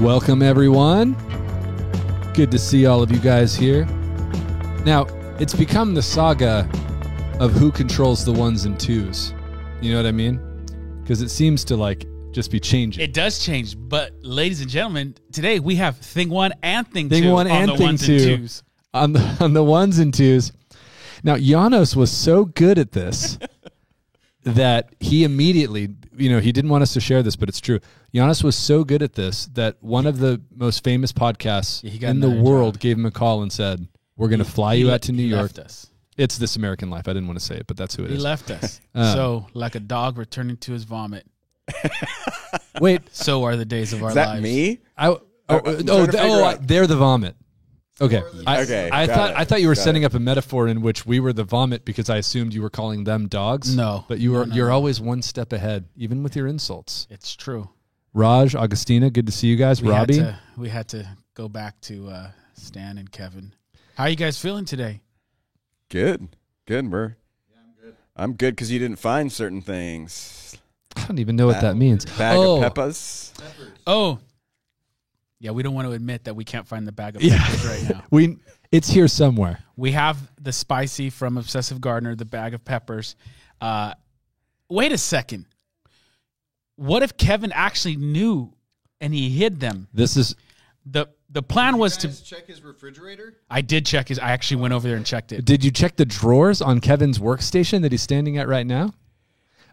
Welcome, everyone. Good to see all of you guys here. Now, it's become the saga of who controls the ones and twos. You know what I mean? Because it seems to like just be changing. It does change, but ladies and gentlemen, today we have thing one and thing, Thing two one on and the thing ones two. and twos. on the on the ones and twos. Now Janos was so good at this that he immediately, you know, he didn't want us to share this, but it's true. Giannis was so good at this that one of the most famous podcasts Yeah, in the world job. gave him a call and said, "We're going to fly you out to New he York." Left us. It's This American Life. I didn't want to say it, but that's who it He is. left us. Uh. so, like a dog returning to his vomit, Wait, so are the days of our Is that lives. me? I oh, oh, oh, oh, out- they're the vomit. Okay, I, Okay, I got thought it, I thought you were got setting it. up a metaphor in which we were the vomit because I assumed you were calling them dogs. No. but you No, were no, you're always one step ahead, even with your insults. It's true. Raj, Augustina, good to see you guys. We Robbie, had to, we had to go back to uh, Stan and Kevin. How are you guys feeling today? Good. Good, bro. Yeah, I'm good. I'm good because you didn't find certain things. I don't even know what that means. Bag oh, of peppers. Oh, yeah. We don't want to admit that we can't find the bag of Yeah. peppers right now. we it's here somewhere. We have the spicy from Obsessive Gardener, the bag of peppers. Uh, wait a second. What if Kevin actually knew and he hid them? This is the The plan was to. Guys check his refrigerator. I did check his. I actually went over there and checked it. Did you check the drawers on Kevin's workstation that he's standing at right now?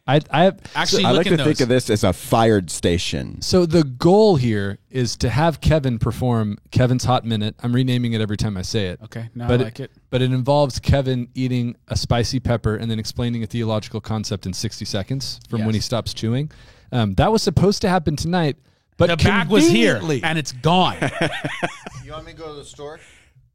I I have Actually, I like in to think of this as a fired station. So the goal here is to have Kevin perform Kevin's Hot Minute. I'm renaming it every time I say it. Okay, now but I like it. But it involves Kevin eating a spicy pepper and then explaining a theological concept in 60 seconds from when he stops chewing. Um, that was supposed to happen tonight, but The bag was here and it's gone. You want me to go to the store?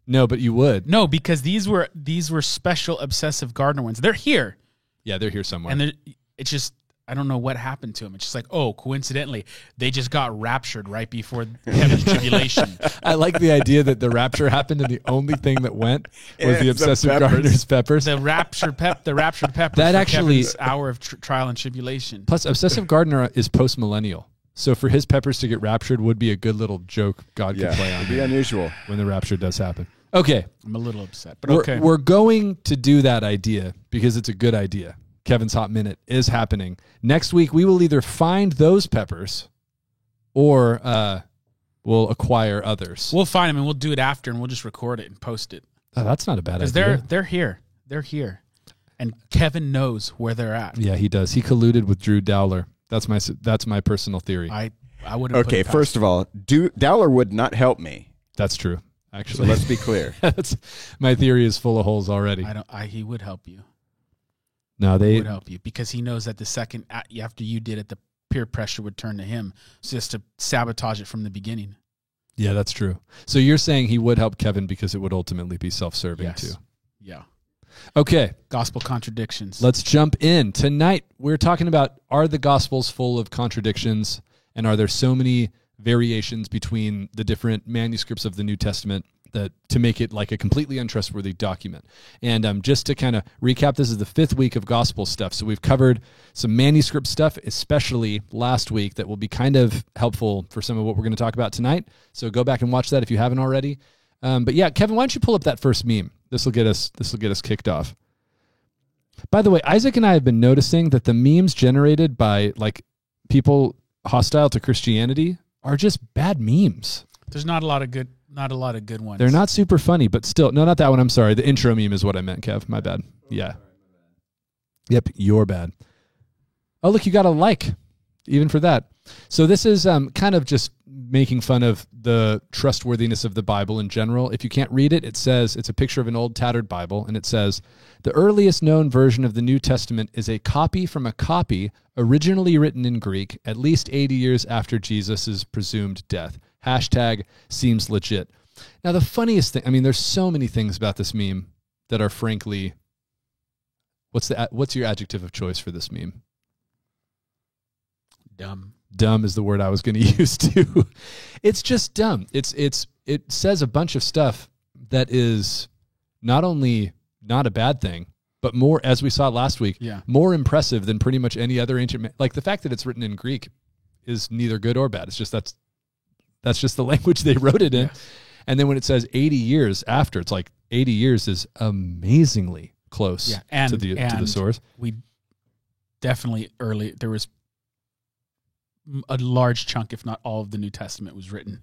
no, but you would. no, because these were these were special obsessive gardener ones. They're here, Yeah, they're here somewhere. and they're, it's just I don't know what happened to him. It's just like oh, coincidentally, they just got raptured right before Kevin's tribulation. I like the idea that the rapture happened and the only thing that went was the It's the obsessive peppers. gardener's peppers. The raptured pep, the raptured pepper. That actually- Kevin's hour of tr- trial and tribulation. Plus, obsessive gardener is post millennial. So for his peppers to get raptured would be a good little joke God Yeah, could play on it'd be unusual. when the rapture does happen. Okay, I'm a little upset, but we're, okay. we're going to do that idea because it's a good idea. Kevin's Hot Minute is happening. Next week, we will either find those peppers or uh, we'll acquire others. we'll find them and we'll do it after, and we'll just record it and post it Oh, that's not a bad idea. because idea. they're they're here. They're here, and Kevin knows where they're at. Yeah, he does. He colluded with Drew Dowler. That's my that's my personal theory. I I wouldn't. put Okay, it first of all, do, Dowler would not help me. That's true. So Actually, let's be clear. that's my theory is full of holes already. I don't. I he would help you. No, they would help you because he knows that the second after you did it, the peer pressure would turn to him, so just to sabotage it from the beginning. Yeah, that's true. So you're saying he would help Kevin because it would ultimately be self-serving Yes. too. Yeah. Okay, Gospel contradictions. let's jump in. Tonight we're talking about are the gospels full of contradictions and are there so many variations between the different manuscripts of the New Testament that to make it like a completely untrustworthy document. And um, just to kind of recap, this is the fifth week of gospel stuff. So we've covered some manuscript stuff, especially last week, that will be kind of helpful for some of what we're going to talk about tonight. So go back and watch that if you haven't already. Um, but yeah, Kevin, why don't you pull up that first meme? This will get us. This will get us kicked off. By the way, Isaac and I have been noticing that the memes generated by like people hostile to Christianity are just bad memes. There's not a lot of good. Not a lot of good ones. They're not super funny, but still, no, not that one. I'm sorry. The intro meme is what I meant, Kev. My bad. Yeah. Yep, you're bad. Oh, look, you got a like, even for that. So this is um, kind of just making fun of the trustworthiness of the Bible in general. If you can't read it, it says it's a picture of an old tattered Bible, and it says the earliest known version of the New Testament is a copy from a copy originally written in Greek, at least 80 years after Jesus' presumed death. Hashtag seems legit. Now, the funniest thing, I mean, there's so many things about this meme that are frankly, what's the what's your adjective of choice for this meme? dumb. dumb is the word I was going to use too. it's just dumb. It's it's it says a bunch of stuff that is not only not a bad thing, but more as we saw last week, Yeah. more impressive than pretty much any other ancient. ma- Like the fact that it's written in Greek is neither good or bad. It's just that's That's just the language they wrote it in. And then when it says 80 years after, it's like 80 years is amazingly close Yeah, and- to the to the source. we definitely early there was a large chunk if not all of the new testament was written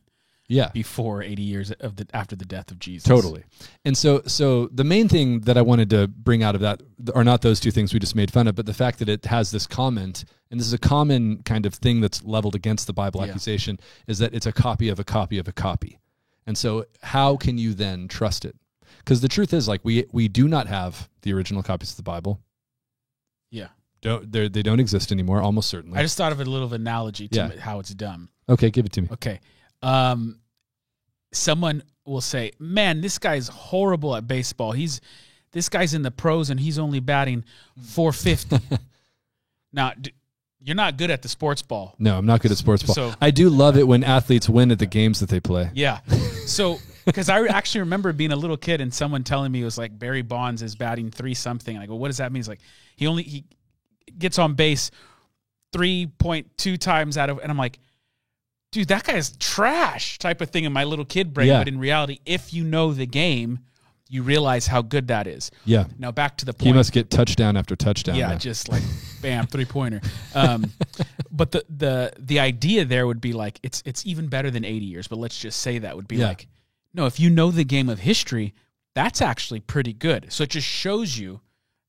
Yeah. before 80 years of the after the death of jesus Totally. And so so the main thing that I wanted to bring out of that are not those two things we just made fun of, but the fact that it has this comment, and this is a common kind of thing that's leveled against the Bible Yeah. accusation, is that it's a copy of a copy of a copy. And so how can you then trust it? Because the truth is like we we do not have the original copies of the Bible. yeah Don't they they don't exist anymore, almost certainly. i just thought of a little analogy to Yeah. how it's done. okay, give it to me. okay um someone will say man this guy's horrible at baseball he's this guy's in the pros and he's only batting 450 now d- you're not good at the sports ball No, I'm not good at sports ball. So- I do love it when athletes win at the games that they play. Yeah. So, because I actually remember being a little kid and someone telling me it was like Barry Bonds is batting three something. And I go, what does that mean? He's like, he only he gets on base three point two times out of, and I'm like, dude, that guy's trash type of thing in my little kid brain. Yeah. But in reality, if you know the game, you realize how good that is. Yeah. Now back to the point. He must get touchdown after touchdown. Yeah, just like bam, three pointer. Um, but the the the idea there would be like it's it's even better than eighty years. But let's just say that would be Yeah. like, no, if you know the game of history, that's actually pretty good. So it just shows you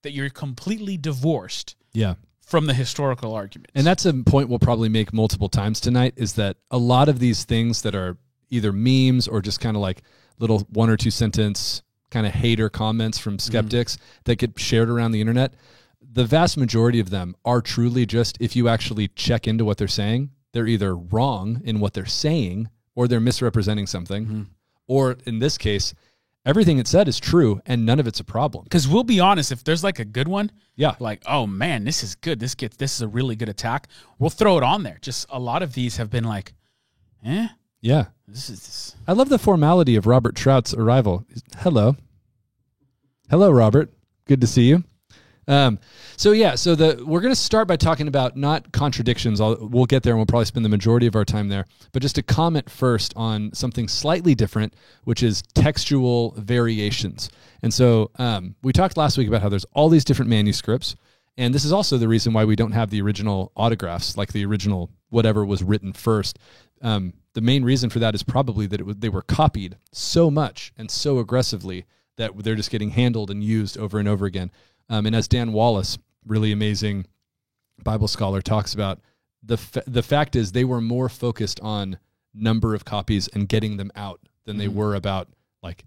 that you're completely divorced yeah. From the historical arguments. And that's a point we'll probably make multiple times tonight is that a lot of these things that are either memes or just kind of like little one or two sentence kind of hater comments from mm-hmm. skeptics that get shared around the internet, the vast majority of them are truly just if you actually check into what they're saying, they're either wrong in what they're saying or they're misrepresenting something. Mm-hmm. Or in this case, everything it said is true and none of it's a problem. because we'll be honest, if there's like a good one, Yeah. like oh man, this is good. This gets this is a really good attack. We'll throw it on there. Just a lot of these have been like, eh, Yeah. this is this. I love the formality of Robert Trout's arrival. Hello. Hello, Robert. Good to see you. Um, so yeah, so the we're going to start by talking about not contradictions. I'll, we'll get there, and we'll probably spend the majority of our time there. But just to comment first on something slightly different, which is textual variations. And so um, we talked last week about how there's all these different manuscripts, and this is also the reason why we don't have the original autographs, like the original whatever was written first. Um, the main reason for that is probably that was, they were copied so much and so aggressively that they're just getting handled and used over and over again. Um, and as Dan Wallace, really amazing Bible scholar, talks about, the fa- the fact is they were more focused on number of copies and getting them out than they were about like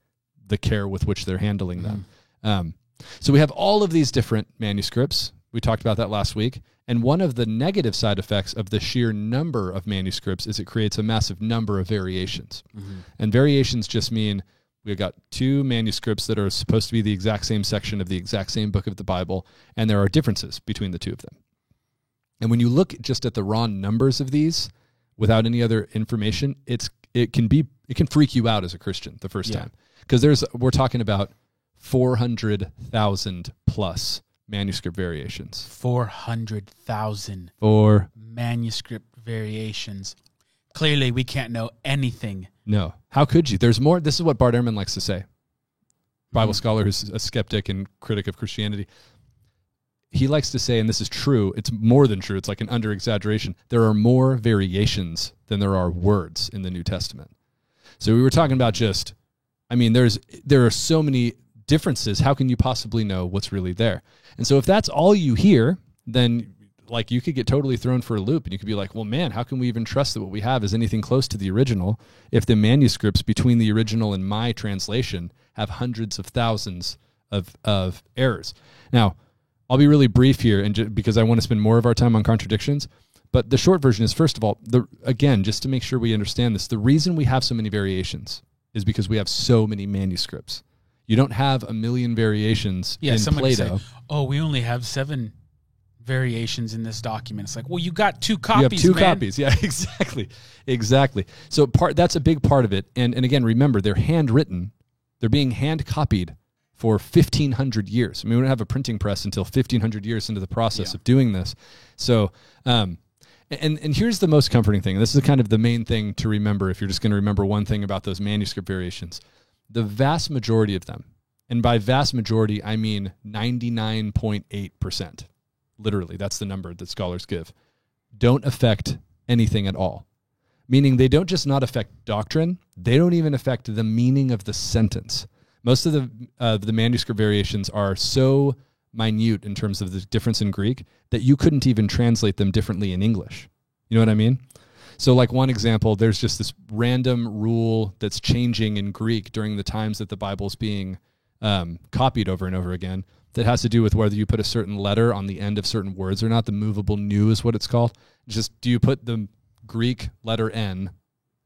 the care with which they're handling them. Um, so we have all of these different manuscripts. We talked about that last week. And one of the negative side effects of the sheer number of manuscripts is it creates a massive number of variations. And variations just mean we've got two manuscripts that are supposed to be the exact same section of the exact same book of the Bible, and there are differences between the two of them. And when you look just at the raw numbers of these without any other information, it's it can be it can freak you out as a Christian the first Yeah. time. Because there's we're talking about 400,000 plus manuscript variations. Four hundred thousand Or manuscript variations. Clearly, we can't know anything. no. How could you? There's more. This is what Bart Ehrman likes to say. Mm-hmm. Bible scholar who's a skeptic and critic of Christianity. He likes to say, and this is true, it's more than true, it's like an under exaggeration. There are more variations than there are words in the New Testament. So we were talking about just, I mean, there's there are so many differences. How can you possibly know what's really there? And so if that's all you hear, then like you could get totally thrown for a loop and you could be like, well, man, how can we even trust that what we have is anything close to the original if the manuscripts between the original and my translation have hundreds of thousands of, of errors? Now, I'll be really brief here and ju- because I want to spend more of our time on contradictions. But the short version is first of all, the again, just to make sure we understand this, the reason we have so many variations is because we have so many manuscripts. You don't have a million variations Yeah, in Plato. say, "Oh, we only have seven variations in this document." It's like, well, you got two copies. you have two man. copies. Yeah, exactly. Exactly. So part that's a big part of it. And and again, remember they're handwritten. They're being hand copied for 1500 years. I mean, we don't have a printing press until 1500 years into the process Yeah. of doing this. So, um And and here's the most comforting thing. This is kind of the main thing to remember if you're just going to remember one thing about those manuscript variations. The vast majority of them, and by vast majority I mean 99.8%. Literally, that's the number that scholars give. Don't affect anything at all. Meaning they don't just not affect doctrine, they don't even affect the meaning of the sentence. Most of the uh, the manuscript variations are so minute in terms of the difference in Greek that you couldn't even translate them differently in English. You know what I mean? So, like one example, there's just this random rule that's changing in Greek during the times that the Bible's being um, copied over and over again that has to do with whether you put a certain letter on the end of certain words or not. The movable nu is what it's called. Just do you put the Greek letter N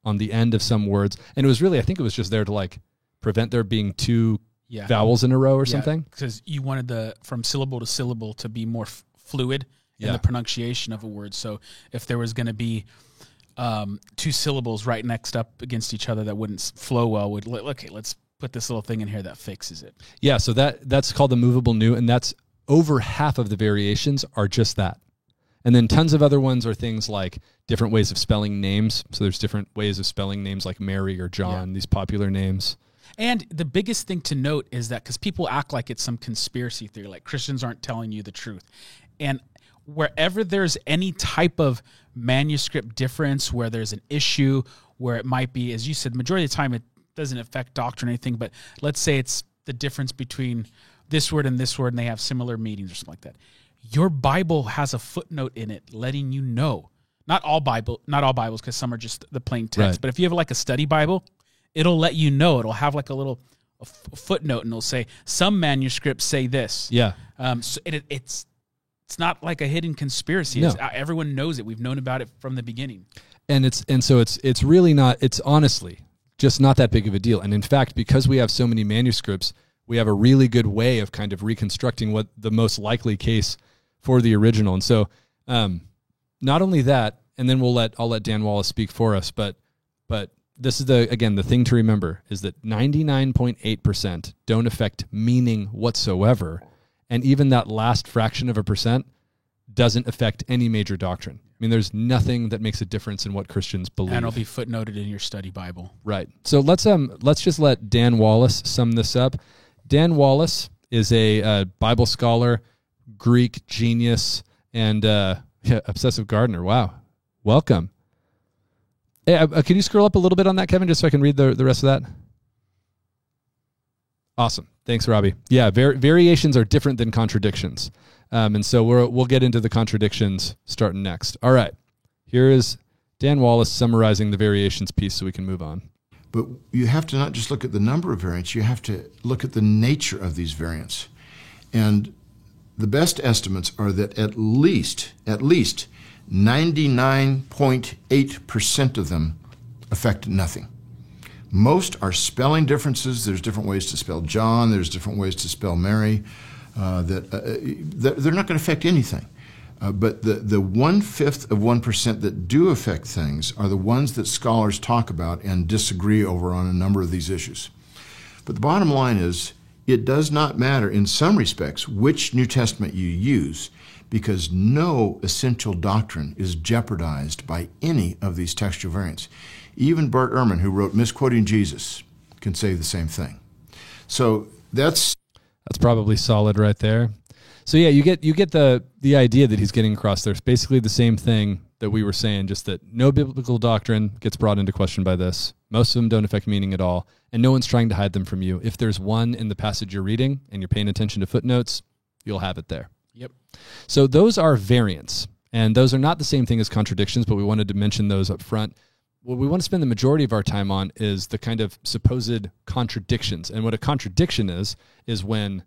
on the end of some words? And it was really, I think it was just there to like prevent there being two Yeah. vowels in a row or something. Because you wanted the from syllable to syllable to be more f- fluid in Yeah. the pronunciation of a word. So if there was going to be um, two syllables right next up against each other that wouldn't flow well, would okay, let's put this little thing in here that fixes it. Yeah, so that that's called the movable nu, and that's over half of the variations are just that. And then tons of other ones are things like different ways of spelling names. So there's different ways of spelling names like Mary or John, these popular names. And the biggest thing to note is that because people act like it's some conspiracy theory, like Christians aren't telling you the truth. And wherever there's any type of manuscript difference, where there's an issue, where it might be, as you said, majority of the time it doesn't affect doctrine or anything, but let's say it's the difference between this word and this word and they have similar meanings or something like that. Your Bible has a footnote in it letting you know. Not all Bible, not all Bibles, because some are just the plain text. Right. But if you have like a study Bible, it'll let you know. It'll have like a little a f- footnote, and it'll say some manuscripts say this. Yeah. Um. So it, it's it's not like a hidden conspiracy. No. Uh, everyone knows it. We've known about it from the beginning. and it's and so it's it's really not it's honestly just not that big of a deal. And in fact because we have so many manuscripts we have a really good way of kind of reconstructing what the most likely case for the original. And so um not only that and then we'll let I'll let Dan Wallace speak for us but but this is the again the thing to remember is that 99.8% don't affect meaning whatsoever. And even that last fraction of a percent doesn't affect any major doctrine. I mean, there's nothing that makes a difference in what Christians believe. And it'll be footnoted in your study Bible. right. So let's um let's just let Dan Wallace sum this up. Dan Wallace is a uh, Bible scholar, Greek genius, and uh, yeah, obsessive gardener. Wow, welcome. Hey, uh, uh, can you scroll up a little bit on that, Kevin, just so I can read the the rest of that? Awesome. Thanks, Robbie. Yeah, var- variations are different than contradictions. Um, and so we're, we'll get into the contradictions starting next. All right. Here is Dan Wallace summarizing the variations piece so we can move on. But you have to not just look at the number of variants, you have to look at the nature of these variants. And the best estimates are that at least, at least 99.8% of them affect nothing. Most are spelling differences. There's different ways to spell John, there's different ways to spell Mary, uh, that uh, they're they're not going to affect anything. Uh, but the, the one fifth of 1% that do affect things are the ones that scholars talk about and disagree over on a number of these issues. But the bottom line is, it does not matter in some respects which New Testament you use because no essential doctrine is jeopardized by any of these textual variants. Even Bart Ehrman, who wrote Misquoting Jesus, can say the same thing. So that's That's probably solid right there. So yeah, you get you get the the idea that he's getting across there. It's basically the same thing that we were saying, just that no biblical doctrine gets brought into question by this. Most of them don't affect meaning at all, and no one's trying to hide them from you. If there's one in the passage you're reading and you're paying attention to footnotes, you'll have it there. Yep. So those are variants, and those are not the same thing as contradictions, but we wanted to mention those up front. What we want to spend the majority of our time on is the kind of supposed contradictions. And what a contradiction is, is when,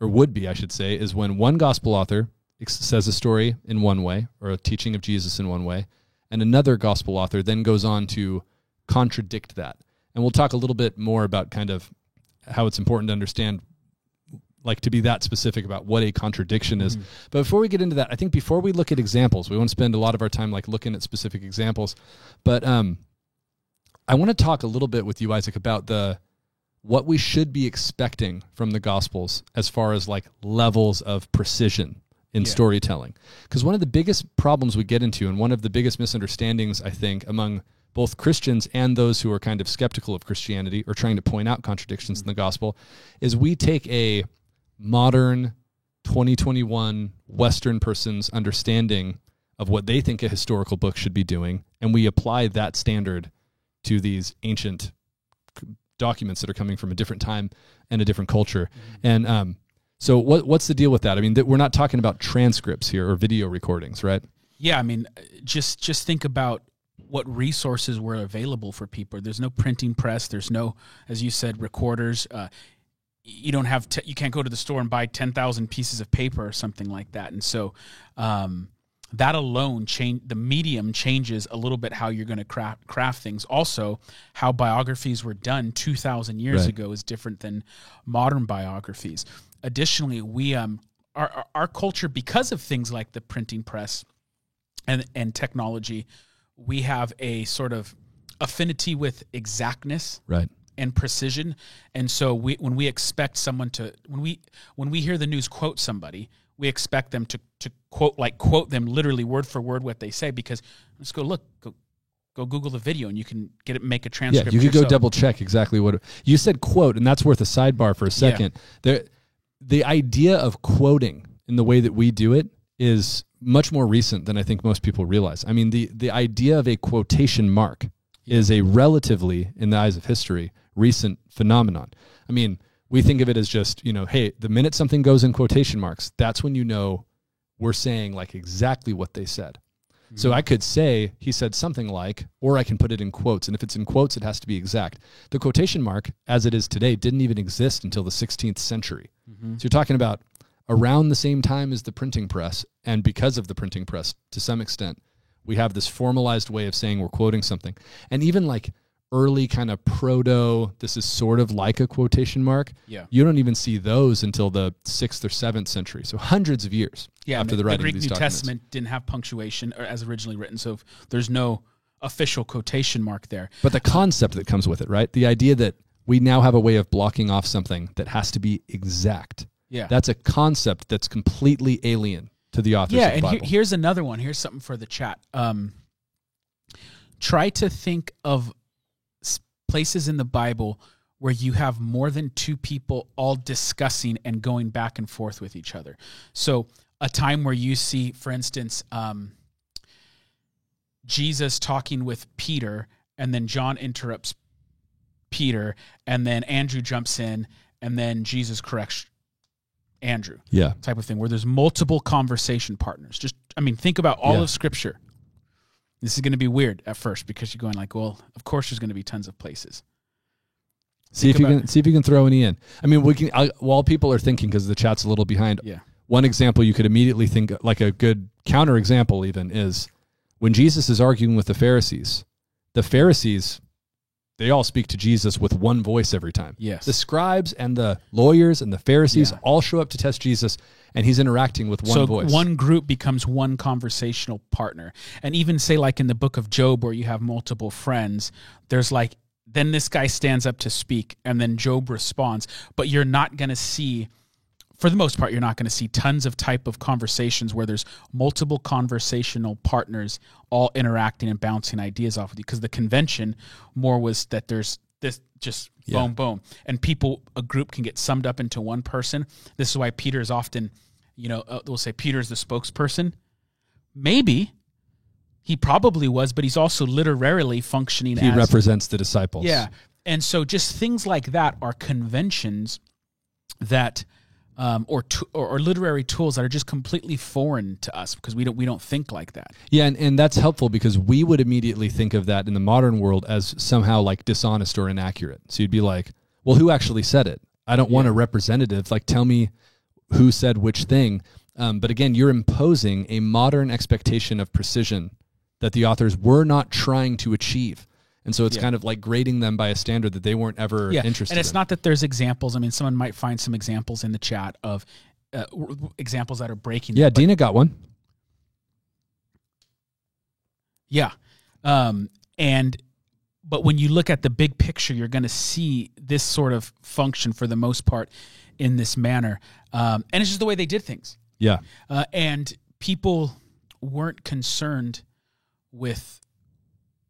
or would be, I should say, is when one gospel author says a story in one way or a teaching of Jesus in one way, and another gospel author then goes on to contradict that. And we'll talk a little bit more about kind of how it's important to understand like to be that specific about what a contradiction is. But before we get into that, I think before we look at examples, we want to spend a lot of our time like looking at specific examples. But um I want to talk a little bit with you Isaac about the what we should be expecting from the gospels as far as like levels of precision in storytelling. Because one of the biggest problems we get into, and one of the biggest misunderstandings, I think, among both Christians and those who are kind of skeptical of Christianity or trying to point out contradictions in the gospel, is we take a modern 2021 Western person's understanding of what they think a historical book should be doing, and we apply that standard to these ancient documents that are coming from a different time and a different culture. And um, so, what what's the deal with that? I mean, that we're not talking about transcripts here or video recordings, right? Yeah, I mean, just just think about what resources were available for people. There's no printing press. There's no, as you said, recorders. Uh, you don't have. T- you can't go to the store and buy ten thousand pieces of paper or something like that. And so, um, that alone change the medium changes a little bit how you're going to craft craft things. Also, how biographies were done two thousand years Right. ago is different than modern biographies. Additionally, we um our our- our culture because of things like the printing press and and technology, we have a sort of affinity with exactness Right. And precision. And so we when we expect someone to when we when we hear the news quote somebody, we expect them to to quote like quote them literally word for word what they say because let's go look go go Google the video and you can get it make a transcript. Yeah, you could go double check exactly what you said. Quote, and that's worth a sidebar for a second. The the idea of quoting in the way that we do it is much more recent than I think most people realize. I mean, the the idea of a quotation mark is a relatively, in the eyes of history, recent phenomenon. I mean, we think of it as just you know, hey, the minute something goes in quotation marks, that's when you know we're saying like exactly what they said. So hmm. I could say he said something like, or I can put it in quotes. And if it's in quotes, it has to be exact. The quotation mark, as it is today, didn't even exist until the 16th century. Mm-hmm. So you're talking about around the same time as the printing press. And because of the printing press, to some extent, we have this formalized way of saying we're quoting something. And even like early kind of proto, this is sort of like a quotation mark. Yeah. You don't even see those until the sixth or seventh century. So hundreds of years yeah, after the, the writing Greek of these New documents. Testament didn't have punctuation or as originally written, so there's no official quotation mark there. But the concept that comes with it, right? The idea that we now have a way of blocking off something that has to be exact. Yeah. That's a concept that's completely alien to the authors yeah, of the and Bible. here's another one. Here's something for the chat. Um, try to think of places in the Bible where you have more than two people all discussing and going back and forth with each other. So, a time where you see, for instance, um, Jesus talking with Peter, and then John interrupts Peter, and then Andrew jumps in, and then Jesus corrects Andrew yeah. type of thing where there's multiple conversation partners. Just I mean, think about all Yeah. of scripture. This is going to be weird at first because you're going like, well, of course there's going to be tons of places. See Think if you about- can see if you can throw any in. I mean, we can I, while people are thinking because the chat's a little behind. Yeah. One example you could immediately think like a good counter example even is when Jesus is arguing with the Pharisees. The Pharisees they all speak to Jesus with one voice every time. Yes. The scribes and the lawyers and the Pharisees Yeah. all show up to test Jesus and he's interacting with one so voice. one group becomes one conversational partner. And even say like in the book of Job where you have multiple friends, there's like then this guy stands up to speak and then Job responds, but you're not going to see for the most part, you're not going to see tons of type of conversations where there's multiple conversational partners all interacting and bouncing ideas off of you. Because the convention more was that there's just Yeah. boom, boom, and people, a group can get summed up into one person. This is why Peter is often, you know, uh, we'll say Peter is the spokesperson. Maybe he probably was, but he's also literarily functioning he as represents the disciples. yeah. And so just things like that are conventions that um, or, to, or or literary tools that are just completely foreign to us because we don't we don't think like that. Yeah, and, and that's helpful because we would immediately think of that in the modern world as somehow like dishonest or inaccurate. So you'd be like, well, who actually said it? I don't want a representative. Like, tell me who said which thing. Um, but again, you're imposing a modern expectation of precision that the authors were not trying to achieve. And so it's Yeah. kind of like grading them by a standard that they weren't ever Yeah, interested and it's in. not that there's examples. I mean, someone might find some examples in the chat of uh, examples that are breaking. yeah, that, Dina got one. Yeah. Um, and but when you look at the big picture, you're going to see this sort of function for the most part in this manner. Um, and it's just the way they did things. Yeah. uh, and people weren't concerned with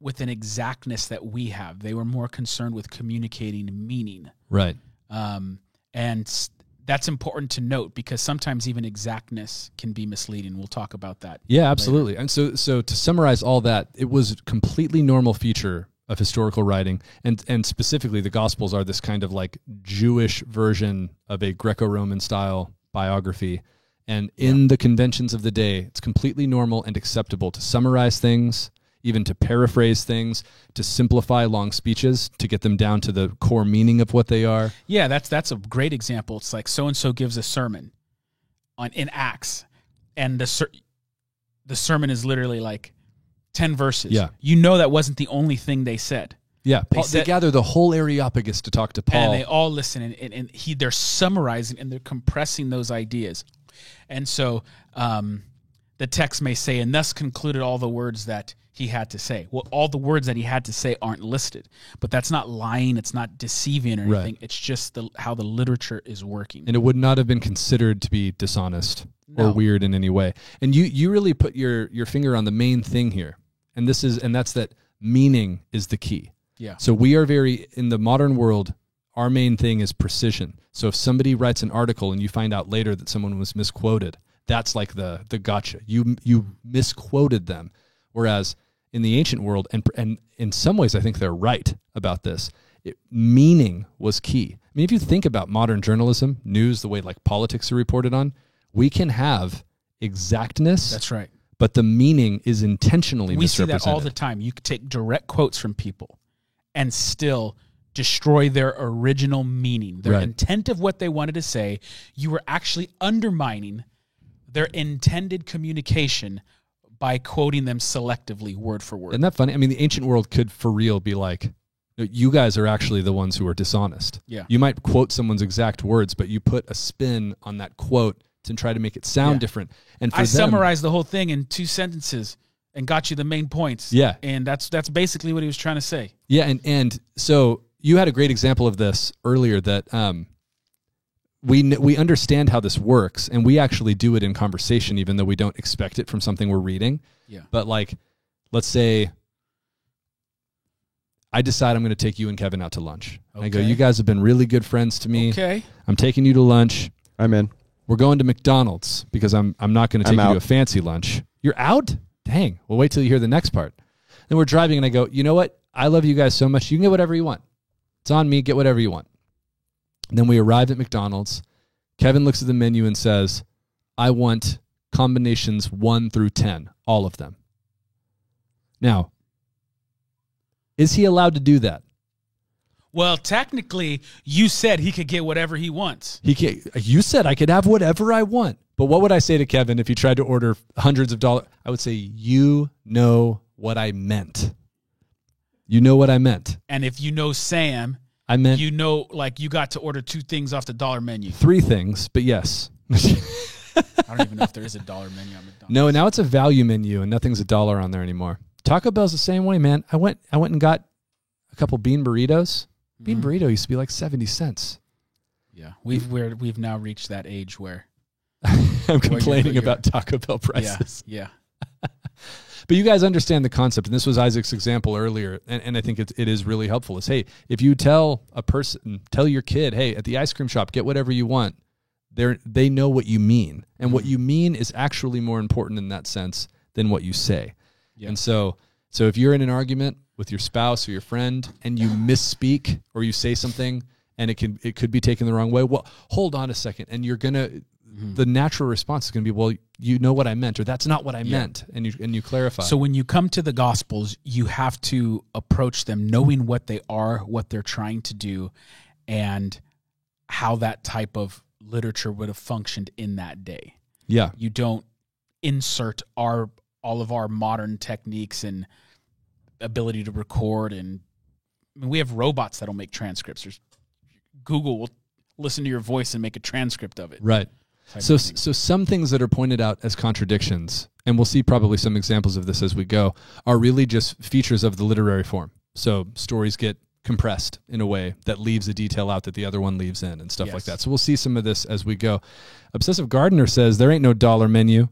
with an exactness that we have. They were more concerned with communicating meaning, Right. um, and that's important to note because sometimes even exactness can be misleading. We'll talk about that. Yeah, absolutely. And so, so to summarize all that, it was a completely normal feature of historical writing, and and specifically, the Gospels are this kind of like Jewish version of a Greco-Roman style biography. And in the conventions of the day, it's completely normal and acceptable to summarize things, even to paraphrase things, to simplify long speeches, to get them down to the core meaning of what they are. Yeah, that's that's a great example. It's like so and so gives a sermon on in Acts, and the ser- the sermon is literally like ten verses. Yeah. you know that wasn't the only thing they said. Yeah, Paul, they, said- gather the whole Areopagus to talk to Paul. and they all listen and, and, and he they're summarizing and they're compressing those ideas and so um, the text may say and thus concluded all the words that he had to say well all the words that he had to say aren't listed but that's not lying it's not deceiving or Right. anything it's just the, how the literature is working and it would not have been considered to be dishonest or weird in any way. And you you really put your your finger on the main thing here. And this is and that's that meaning is the key. yeah So we are very in the modern world our main thing is precision. So if somebody writes an article and you find out later that someone was misquoted, that's like the the gotcha. You you misquoted them. Whereas in the ancient world and and in some ways I think they're right about this. It, meaning was key. I mean if you think about modern journalism, news, the way like politics are reported on, we can have exactness that's right but the meaning is intentionally we see that all the time you take direct quotes from people and still destroy their original meaning their Right. intent of what they wanted to say you were actually undermining their intended communication by quoting them selectively word for word Isn't that funny? I mean, the ancient world could for real be like, you guys are actually the ones who are dishonest. Yeah. You might quote someone's exact words, but you put a spin on that quote to try to make it sound Yeah. different. And for i them, summarized the whole thing in two sentences and got you the main points Yeah. and that's that's basically what he was trying to say Yeah, and and so you had a great example of this earlier that um, we we understand how this works, and we actually do it in conversation, even though we don't expect it from something we're reading. Yeah. But like, let's say I decide I'm going to take you and Kevin out to lunch. And I go, you guys have been really good friends to me. okay I'm taking you to lunch. I'm in. We're going to McDonald's because I'm I'm not going to I'm take you to a fancy lunch. You're out? Dang. Well, wait till you hear the next part. Then we're driving and I go, you know what? I love you guys so much. You can get whatever you want. It's on me. Get whatever you want. Then we arrive at McDonald's. Kevin looks at the menu and says, I want combinations one through 10, all of them. Now, is he allowed to do that? well technically you said he could get whatever he wants He can, you said I could have whatever I want. But what would I say to Kevin if he tried to order hundreds of dollars? I would say, You know what I meant. You know what I meant. and if you know sam I meant you know like you got to order two things off the dollar menu three things, but yes. I don't even know if there is a dollar menu on McDonald's. no, now it's a value menu and nothing's a dollar on there anymore. Taco Bell's the same way, man. I went I went and got a couple bean burritos. Mm-hmm. Bean burrito used to be like 70 cents. Yeah, we've we're, we've now reached that age where I'm complaining you're- about Taco Bell yeah, prices. yeah, But you guys understand the concept, and this was Isaac's example earlier, and, and I think it, it is really helpful. Is hey, if you tell a person, tell your kid, hey, at the ice cream shop, get whatever you want. They they know what you mean, and what mm-hmm. you mean is actually more important in that sense than what you say. Yeah. And so, so if you're in an argument with your spouse or your friend, and you misspeak or you say something, and it can it could be taken the wrong way. Well, hold on a second, and you're gonna. Mm-hmm. The natural response is going to be, well, you know what I meant, or that's not what I meant, and you and you clarify. So when you come to the Gospels, you have to approach them knowing what they are, what they're trying to do, and how that type of literature would have functioned in that day. yeah, You don't insert our all of our modern techniques and ability to record and I mean, we have robots that'll make transcripts. There's, Google will listen to your voice and make a transcript of it. right. So, so some things that are pointed out as contradictions, and we'll see probably some examples of this as we go, are really just features of the literary form. So stories get compressed in a way that leaves a detail out that the other one leaves in and stuff like that. So we'll see some of this as we go. Obsessive Gardener says there ain't no dollar menu.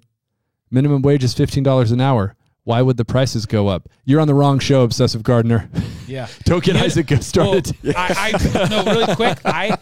Minimum wage is fifteen dollars an hour. Why would the prices go up? You're on the wrong show, Obsessive Gardener. Yeah. You know- Isaac get started. Well, I, I no, really quick. I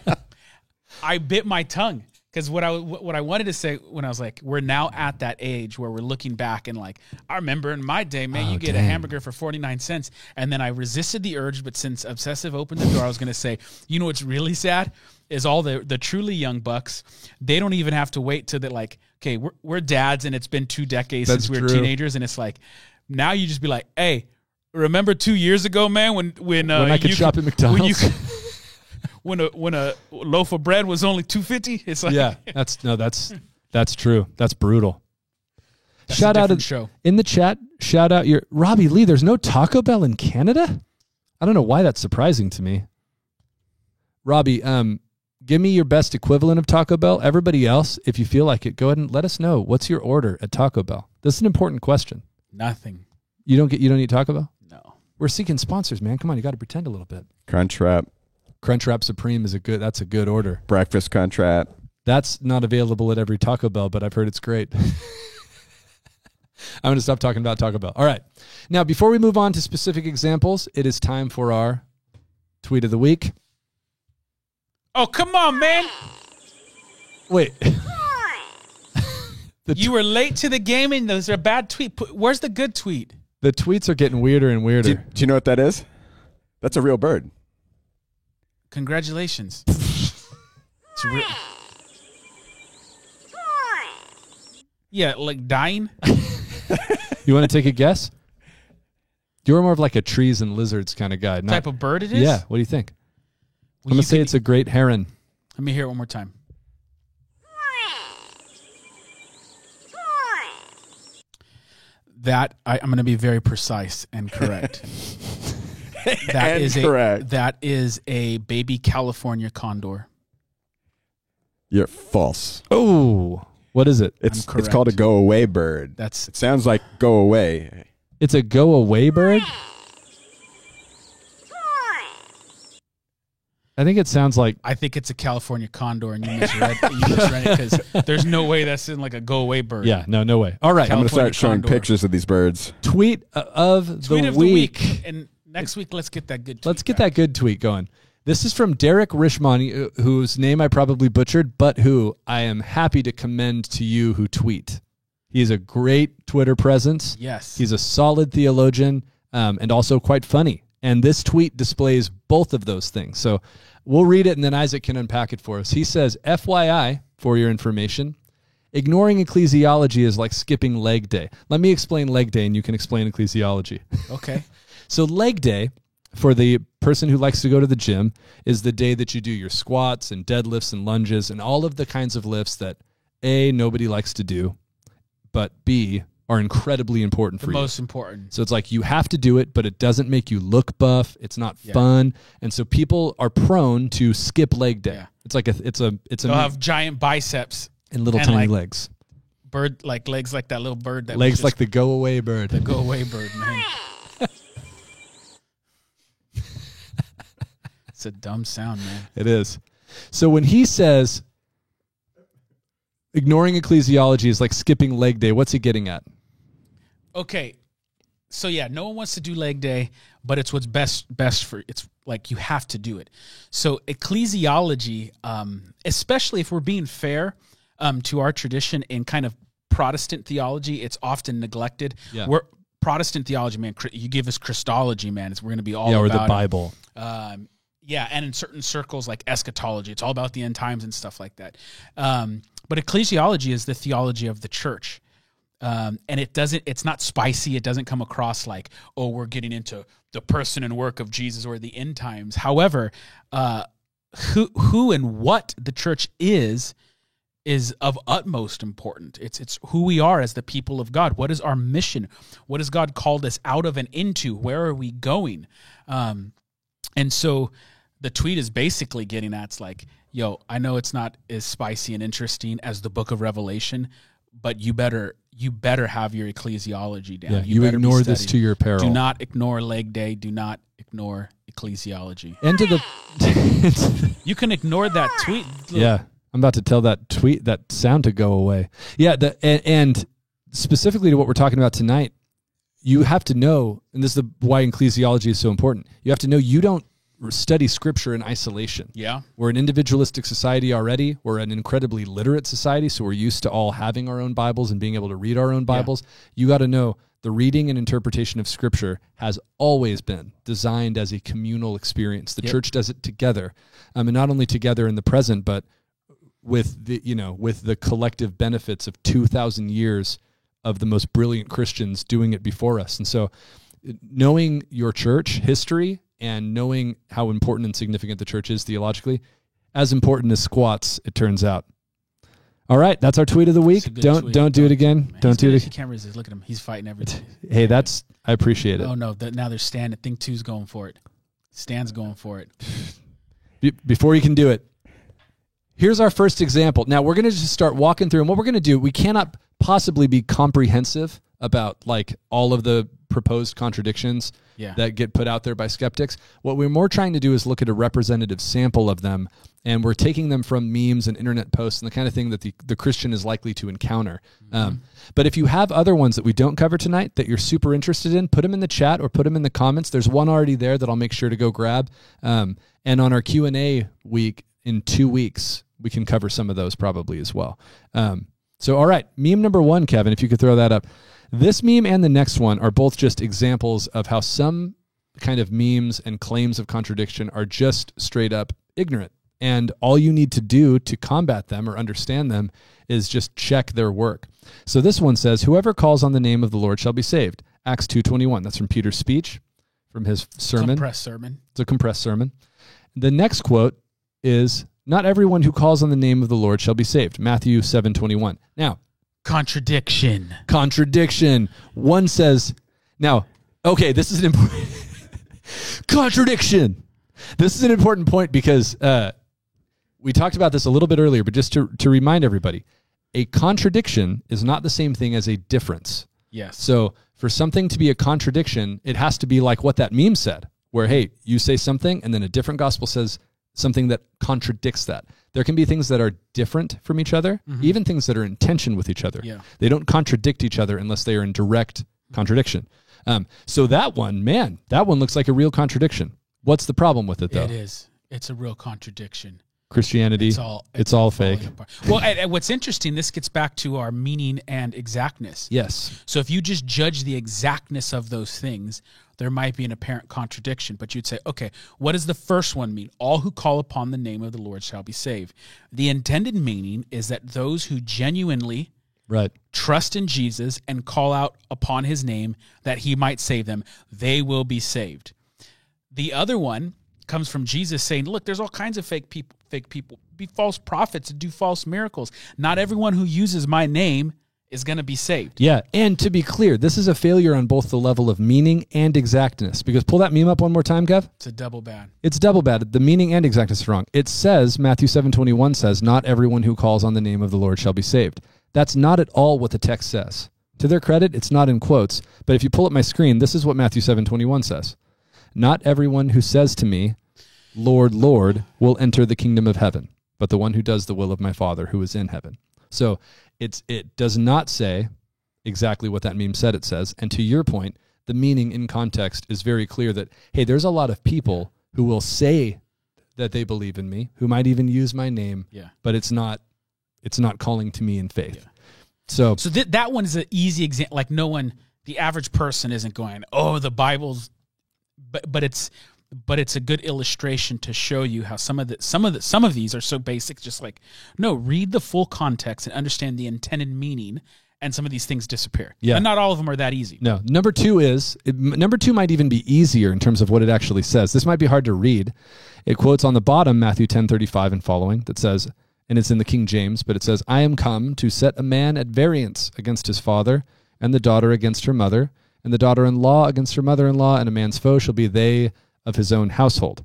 I bit my tongue because what I what I wanted to say when I was like, we're now at that age where we're looking back and like, I remember in my day, man, Oh, you get a hamburger for forty nine cents, and then I resisted the urge, but since obsessive opened the door, I was going to say, you know what's really sad is all the the truly young bucks, they don't even have to wait till that like, okay, we're we're dads and it's been two decades That's since we were true. teenagers, and it's like, now you just be like, hey. Remember two years ago, man, when when uh, When I could you shop at When you McDonald's? could, when a when a loaf of bread was only two fifty, it's like yeah, that's no, that's that's true. That's brutal. That's shout a out different to- show. in the chat. Shout out your Robbie Lee. There's no Taco Bell in Canada. I don't know why that's surprising to me. Robbie, um, give me your best equivalent of Taco Bell. Everybody else, if you feel like it, go ahead and let us know. What's your order at Taco Bell? This is an important question. Nothing. You don't get you don't eat Taco Bell? No. We're seeking sponsors, man. Come on, you got to pretend a little bit. Crunchwrap, Crunchwrap Supreme is a good. That's a good order. breakfast Crunchwrap. That's not available at every Taco Bell, but I've heard it's great. I'm going to stop talking about Taco Bell. All right. Now, before we move on to specific examples, it is time for our tweet of the week. Oh come on, man! Wait. the, You were late to the game, and those are a bad tweet. Where's the good tweet? the tweets are getting weirder and weirder. Do, do you know what that is? That's a real bird. Congratulations. Re- yeah, like dying. you want to take a guess? You're more of like a trees and lizards kind of guy. Not, type of bird it is. Yeah. What do you think? Well, I'm going to say could- it's a great heron. Let me hear it one more time. That I, I'm going to be very precise and correct. That And is correct. a that is a baby California condor. You're false. Oh, what is it? It's it's called a go away bird. That's It sounds like go away. It's a go away bird? I think it sounds like I think it's a California condor, and you misread, you misread it because there's no way that's in like a go away bird. yeah, no, no way. All right, I'm gonna California start showing pictures of these birds. tweet uh, of Tweet the of week. the week, and next week let's get that good. Tweet Let's get back. that good tweet going. This is from Derek Rishmani, uh, whose name I probably butchered, but who I am happy to commend to you who tweet. He's a great Twitter presence. Yes, He's a solid theologian um, and also quite funny. And this tweet displays both of those things. So we'll read it and then Isaac can unpack it for us. He says, FYI, for your information, ignoring ecclesiology is like skipping leg day. Let me explain leg day and you can explain ecclesiology. okay. So leg day for the person who likes to go to the gym is the day that you do your squats and deadlifts and lunges and all of the kinds of lifts that A nobody likes to do, but B are incredibly important The for you. most important. So it's like you have to do it, but it doesn't make you look buff. It's not Yeah. fun, and so people are prone to skip leg day. Yeah. It's like a it's a it's a They'll have giant biceps, and little and tiny like legs, bird like legs like that little bird that legs was like the go away bird. the go away bird, man. it's a dumb sound, man. It is. So when he says ignoring ecclesiology is like skipping leg day, what's he getting at? Okay. So yeah, no one wants to do leg day, but it's what's best best for it's like you have to do it. So ecclesiology, um, especially if we're being fair um, to our tradition in kind of Protestant theology, it's often neglected. Yeah. We're Protestant theology, man. You give us Christology, man. It's, we're going to be all yeah, or the. Bible. Um, yeah, and in certain circles like eschatology, it's all about the end times and stuff like that. Um, but ecclesiology is the theology of the church. Um, and it doesn't it's not spicy. It doesn't come across like oh we're getting into the person and work of jesus or the end times. However uh, who who and what the church is is of utmost important it's it's who we are as the people of god. What is our mission? What has god called us out of and into? Where are we going? Um, and so the tweet is basically getting at it's like, yo, I know it's not as spicy and interesting as the book of Revelation, but you better you better have your ecclesiology down. Yeah, you, better be ignore this to your peril. Do not ignore leg day. Do not ignore ecclesiology. And to the You can ignore that tweet. Yeah, I'm about to tell that tweet that sound to go away. Yeah, the and, and specifically to what we're talking about tonight, you have to know, and this is the, why ecclesiology is so important. You have to know you don't study scripture in isolation. Yeah. We're an individualistic society already. We're an incredibly literate society, so we're used to all having our own Bibles and being able to read our own Bibles. You got to know the reading and interpretation of scripture has always been designed as a communal experience. The Yep. church does it together. Um, and not only together in the present, but with the you know with the collective benefits of 2000 years of the most brilliant Christians doing it before us. And so knowing your church history and knowing how important and significant the church is theologically as important as squats it turns out. All right, that's our tweet of the week. It's a good Don't tweet. don't do it again. Man, Don't do it. He can't resist. Look at him. He's fighting everything. Hey, that's I appreciate it. Oh no! That now they're standing. Think two's going for it. Stan's going for it. Be- before you can do it, here's our first example. Now we're going to just start walking through, and what we're going to do, we cannot possibly be comprehensive about like all of the proposed contradictions Yeah. that get put out there by skeptics. What we're more trying to do is look at a representative sample of them, and we're taking them from memes and internet posts and the kind of thing that the, the Christian is likely to encounter. Um, but if you have other ones that we don't cover tonight that you're super interested in, put them in the chat or put them in the comments. There's one already there that I'll make sure to go grab. Um, and on our Q and A week in two weeks, we can cover some of those probably as well. Um, so, all right, meme number one, Kevin, if you could throw that up. This meme and the next one are both just examples of how some kind of memes and claims of contradiction are just straight up ignorant. And all you need to do to combat them or understand them is just check their work. So this one says, "Whoever calls on the name of the Lord shall be saved." Acts 2:21. That's from Peter's speech from his sermon. Compressed sermon. It's a compressed sermon. The next quote is, "Not everyone who calls on the name of the Lord shall be saved." Matthew 7:21. Now, Contradiction. contradiction. One says, now, okay, this is an important contradiction. This is an important point because uh, we talked about this a little bit earlier, but just to, to remind everybody, a contradiction is not the same thing as a difference. Yes. So for something to be a contradiction, it has to be like what that meme said, where, hey, you say something and then a different gospel says something that contradicts that. There can be things that are different from each other, even things that are in tension with each other. Yeah. They don't contradict each other unless they are in direct contradiction. Um, so that one, man, that one looks like a real contradiction. What's the problem with it, though? It is. It's a real contradiction. Christianity, It's all. it's all fake. apart. Well, and, and what's interesting, this gets back to our meaning and exactness. Yes. So if you just judge the exactness of those things, there might be an apparent contradiction. But you'd say, okay, what does the first one mean? All who call upon the name of the Lord shall be saved. The intended meaning is that those who genuinely Right. trust in Jesus and call out upon his name that he might save them, they will be saved. The other one comes from Jesus saying, "Look, there's all kinds of fake people, fake people, be false prophets and do false miracles. Not everyone who uses my name is going to be saved." Yeah, and to be clear, this is a failure on both the level of meaning and exactness. Because pull that meme up one more time, Kev. It's a double bad. It's double bad. The meaning and exactness is wrong. It says Matthew seven twenty one says, "Not everyone who calls on the name of the Lord shall be saved." That's not at all what the text says. To their credit, it's not in quotes. But if you pull up my screen, this is what Matthew seven twenty one says: "Not everyone who says to me, Lord, Lord, will enter the kingdom of heaven, but the one who does the will of my Father who is in heaven." So it's it does not say exactly what that meme said it says. And to your point, the meaning in context is very clear that hey, there's a lot of people who will say that they believe in me, who might even use my name, Yeah. but it's not it's not calling to me in faith. So So th- that one is an easy example. Like no one, the average person isn't going, "Oh, the Bible's," but but it's but it's a good illustration to show you how some of the some of the some of these are so basic. Just like no, read the full context and understand the intended meaning, and some of these things disappear. Yeah. and not all of them are that easy. No, number two is it, number two might even be easier in terms of what it actually says. This might be hard to read. It quotes on the bottom Matthew ten thirty five and following that says, and it's in the King James, but it says, "I am come to set a man at variance against his father, and the daughter against her mother, and the daughter-in-law against her mother-in-law, and a man's foe shall be they of his own household."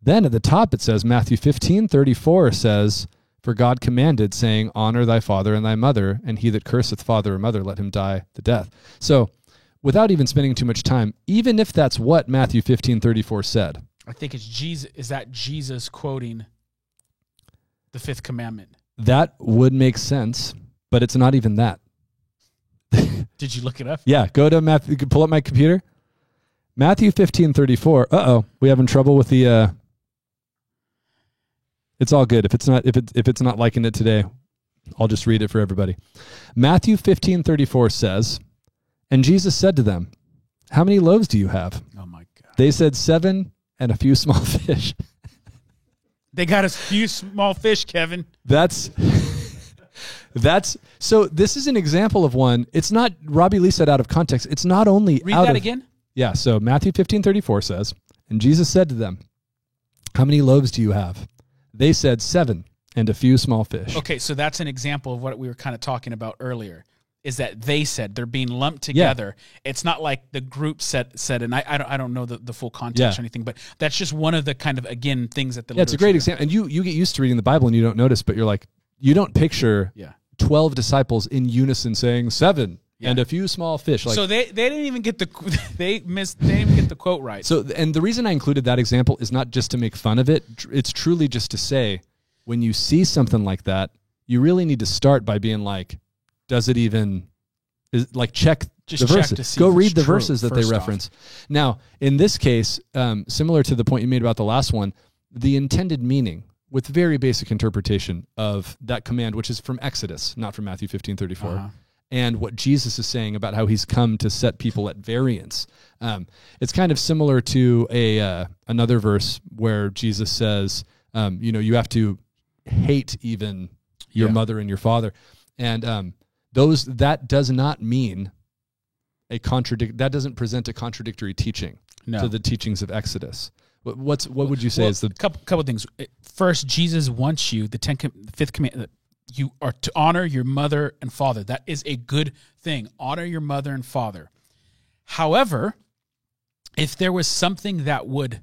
Then at the top it says Matthew fifteen thirty four says. For God commanded, saying, Honor thy father and thy mother, and he that curseth father or mother, let him die the death. So, without even spending too much time, even if that's what Matthew fifteen thirty four said, I think it's Jesus. Is that Jesus quoting the fifth commandment? That would make sense, but it's not even that. Did you look it up? Yeah, go to Matthew. Pull up my computer. Matthew fifteen thirty four. Uh oh, we having trouble with the. uh It's all good. If it's not if it if it's not liking it today, I'll just read it for everybody. Matthew fifteen thirty four says, and Jesus said to them, "How many loaves do you have?" Oh my god! They said seven and a few small fish. They got a few small fish, Kevin. That's that's so. This is an example of one. It's not Robbie Lee said out of context. It's not only Read out that of, again. Yeah. So Matthew fifteen thirty four says, and Jesus said to them, "How many loaves do you have?" They said seven and a few small fish. Okay, so that's an example of what we were kind of talking about earlier. Is that they said they're being lumped together? It's not like the group said said, and I, I don't I don't know the, the full context Yeah. or anything, but that's just one of the kind of again things that the Yeah, it's a great example. And you you get used to reading the Bible and you don't notice, but you're like you don't picture Yeah. twelve disciples in unison saying seven Yeah. and a few small fish. Like so they they didn't even get the they missed they didn't get the quote right. So, and the reason I included that example is not just to make fun of it. It's truly just to say, when you see something like that, you really need to start by being like, does it even, is like check Just the check verses. to see Go read the true, verses that they first off. reference. Now, in this case, um, similar to the point you made about the last one, the intended meaning with very basic interpretation of that command, which is from Exodus, not from Matthew fifteen thirty four Uh-huh. And what Jesus is saying about how he's come to set people at variance. Um, it's kind of similar to a uh, another verse where Jesus says, um, you know, you have to hate even your Yeah. mother and your father, and um, those that does not mean a contradict. That doesn't present a contradictory teaching No. to the teachings of Exodus. What, what's what would you say Well, is the couple couple things. First, Jesus wants you the ten, fifth command. You are to honor your mother and father. That is a good thing. Honor your mother and father. However, if there was something that would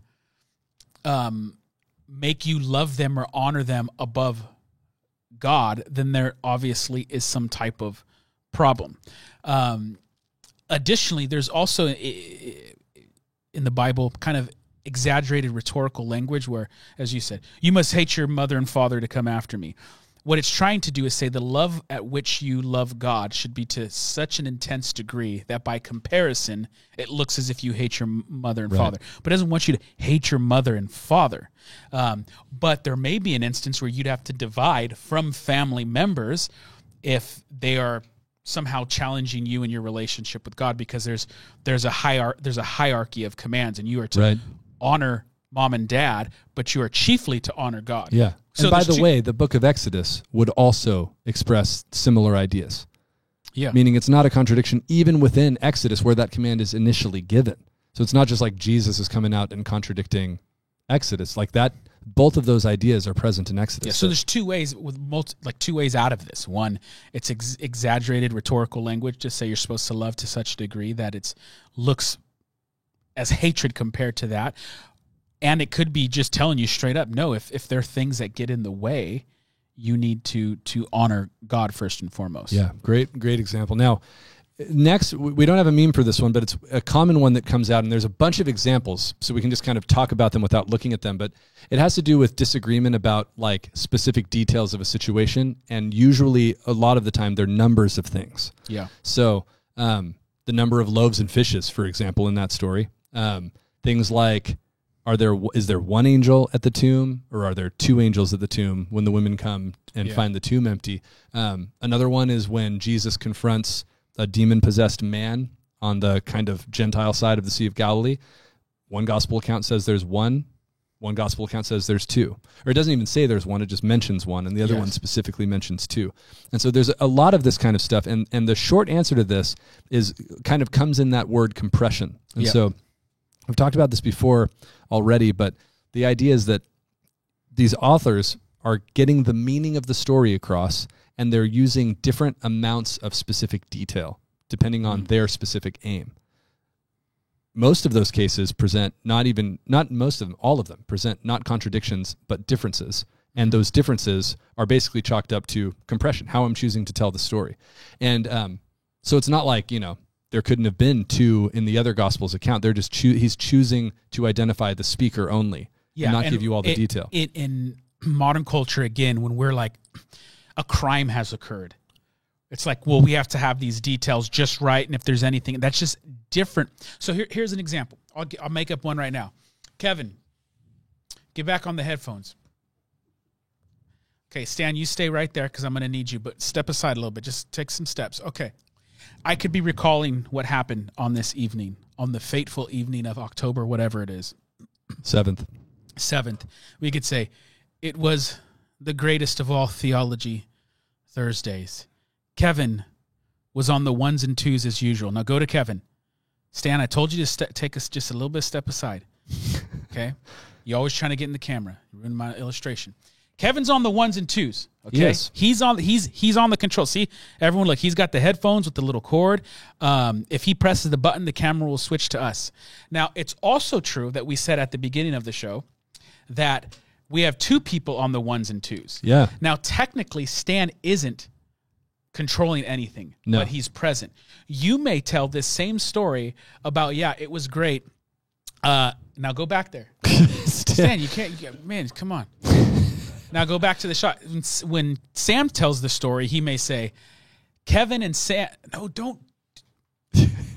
um, make you love them or honor them above God, then there obviously is some type of problem. Um, additionally, there's also in the Bible kind of exaggerated rhetorical language where, as you said, you must hate your mother and father to come after me. What it's trying to do is say the love at which you love God should be to such an intense degree that by comparison, it looks as if you hate your mother and father. But it doesn't want you to hate your mother and father. Um, but there may be an instance where you'd have to divide from family members if they are somehow challenging you in your relationship with God because there's there's a hierarchy there's a hierarchy of commands and you are to Right. honor mom and dad, but you are chiefly to honor God. yeah? So and by the two- way, the Book of Exodus would also express similar ideas. yeah, meaning it's not a contradiction even within Exodus where that command is initially given. So it's not just like Jesus is coming out and contradicting Exodus like that. Both of those ideas are present in Exodus. Yeah, so there's two ways with multi, like two ways out of this. One, it's ex- exaggerated rhetorical language. to say you're supposed to love to such a degree that it looks as hatred compared to that. And it could be just telling you straight up, no, if if there are things that get in the way, you need to to honor God first and foremost. yeah, great, great example. Now, next we we don't have a meme for this one, but it's a common one that comes out, and there's a bunch of examples, so we can just kind of talk about them without looking at them. But it has to do with disagreement about like specific details of a situation, and usually a lot of the time they're numbers of things. Yeah. So um, the number of loaves and fishes, for example, in that story, um, things like are there is there one angel at the tomb or are there two angels at the tomb when the women come and Yeah. find the tomb empty? Um, another one is when Jesus confronts a demon possessed man on the kind of Gentile side of the Sea of Galilee. One gospel account says there's one. One gospel account says there's two, or it doesn't even say there's one; it just mentions one, and the other Yes. one specifically mentions two. And so there's a lot of this kind of stuff, and and the short answer to this is kind of comes in that word compression. And Yeah. so I've talked about this before already, but the idea is that these authors are getting the meaning of the story across, and they're using different amounts of specific detail depending on their specific aim. Most of those cases present not even not most of them all of them present not contradictions but differences. And those differences are basically chalked up to compression how i'm choosing to tell the story. And um, so it's not like you know there couldn't have been two in the other gospel's account. They're just choo- he's choosing to identify the speaker only, and not and give you all the it- detail. it- in modern culture, again, when we're like, a crime has occurred, it's like, well, we have to have these details just right, and if there's anything, that's just different. So here, here's an example. I'll I'll make up one right now. Kevin, get back on the headphones. Okay, Stan, you stay right there because I'm going to need you, but step aside a little bit. Just take some steps. Okay. I could be recalling what happened on this evening, on the fateful evening of October, whatever it is. Seventh. Seventh, we could say it was the greatest of all theology Thursdays. Kevin was on the ones and twos as usual. Now go to Kevin. Stan, I told you to ste take us just a little bit step aside. Okay, You're always trying to get in the camera. You ruined my illustration. Kevin's on the ones and twos. Okay, Yes. he's on he's he's on the control. See, everyone, look, he's got the headphones with the little cord. Um, if he presses the button, the camera will switch to us. Now, it's also true that we said at the beginning of the show that we have two people on the ones and twos. Yeah. Now, technically, Stan isn't controlling anything, No. but he's present. You may tell this same story about, yeah, it was great. Uh, now go back there. Stan, you can't, you can't- man, come on. Now go back to the shot. When Sam tells the story, he may say, Kevin and Sam, no, don't.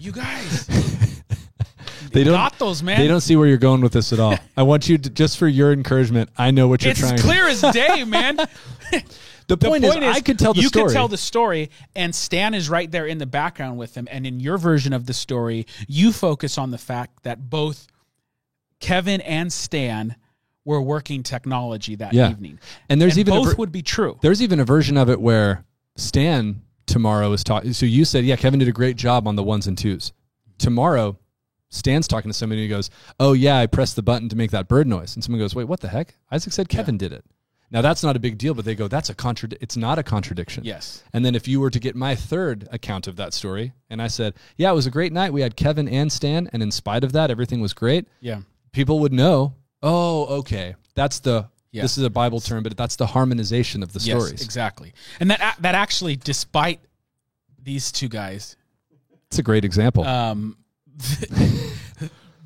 You guys, They don't. got those, man. They don't see where you're going with this at all. I want you to just for your encouragement. I know what you're it's trying. It's clear as day, man. The The point, is, I could tell the you story. You could tell the story, and Stan is right there in the background with him. And in your version of the story, you focus on the fact that both Kevin and Stan were working technology that Yeah. evening, and there's and even a both ver- would be true. There's even a version of it where Stan tomorrow is talking. So you said, yeah, Kevin did a great job on the ones and twos. Tomorrow, Stan's talking to somebody who goes, oh, yeah, I pressed the button to make that bird noise. And someone goes, wait, what the heck? Isaac said Kevin did it. Now, that's not a big deal, but they go, that's a contradiction. It's not a contradiction. Yes. And then if you were to get my third account of that story, and I said, yeah, it was a great night. We had Kevin and Stan, and in spite of that, everything was great Yeah, people would know, oh, okay, that's the Yeah. this is a Bible term, but that's the harmonization of the yes, stories. exactly. And that that actually, despite these two guys, It's a great example. um,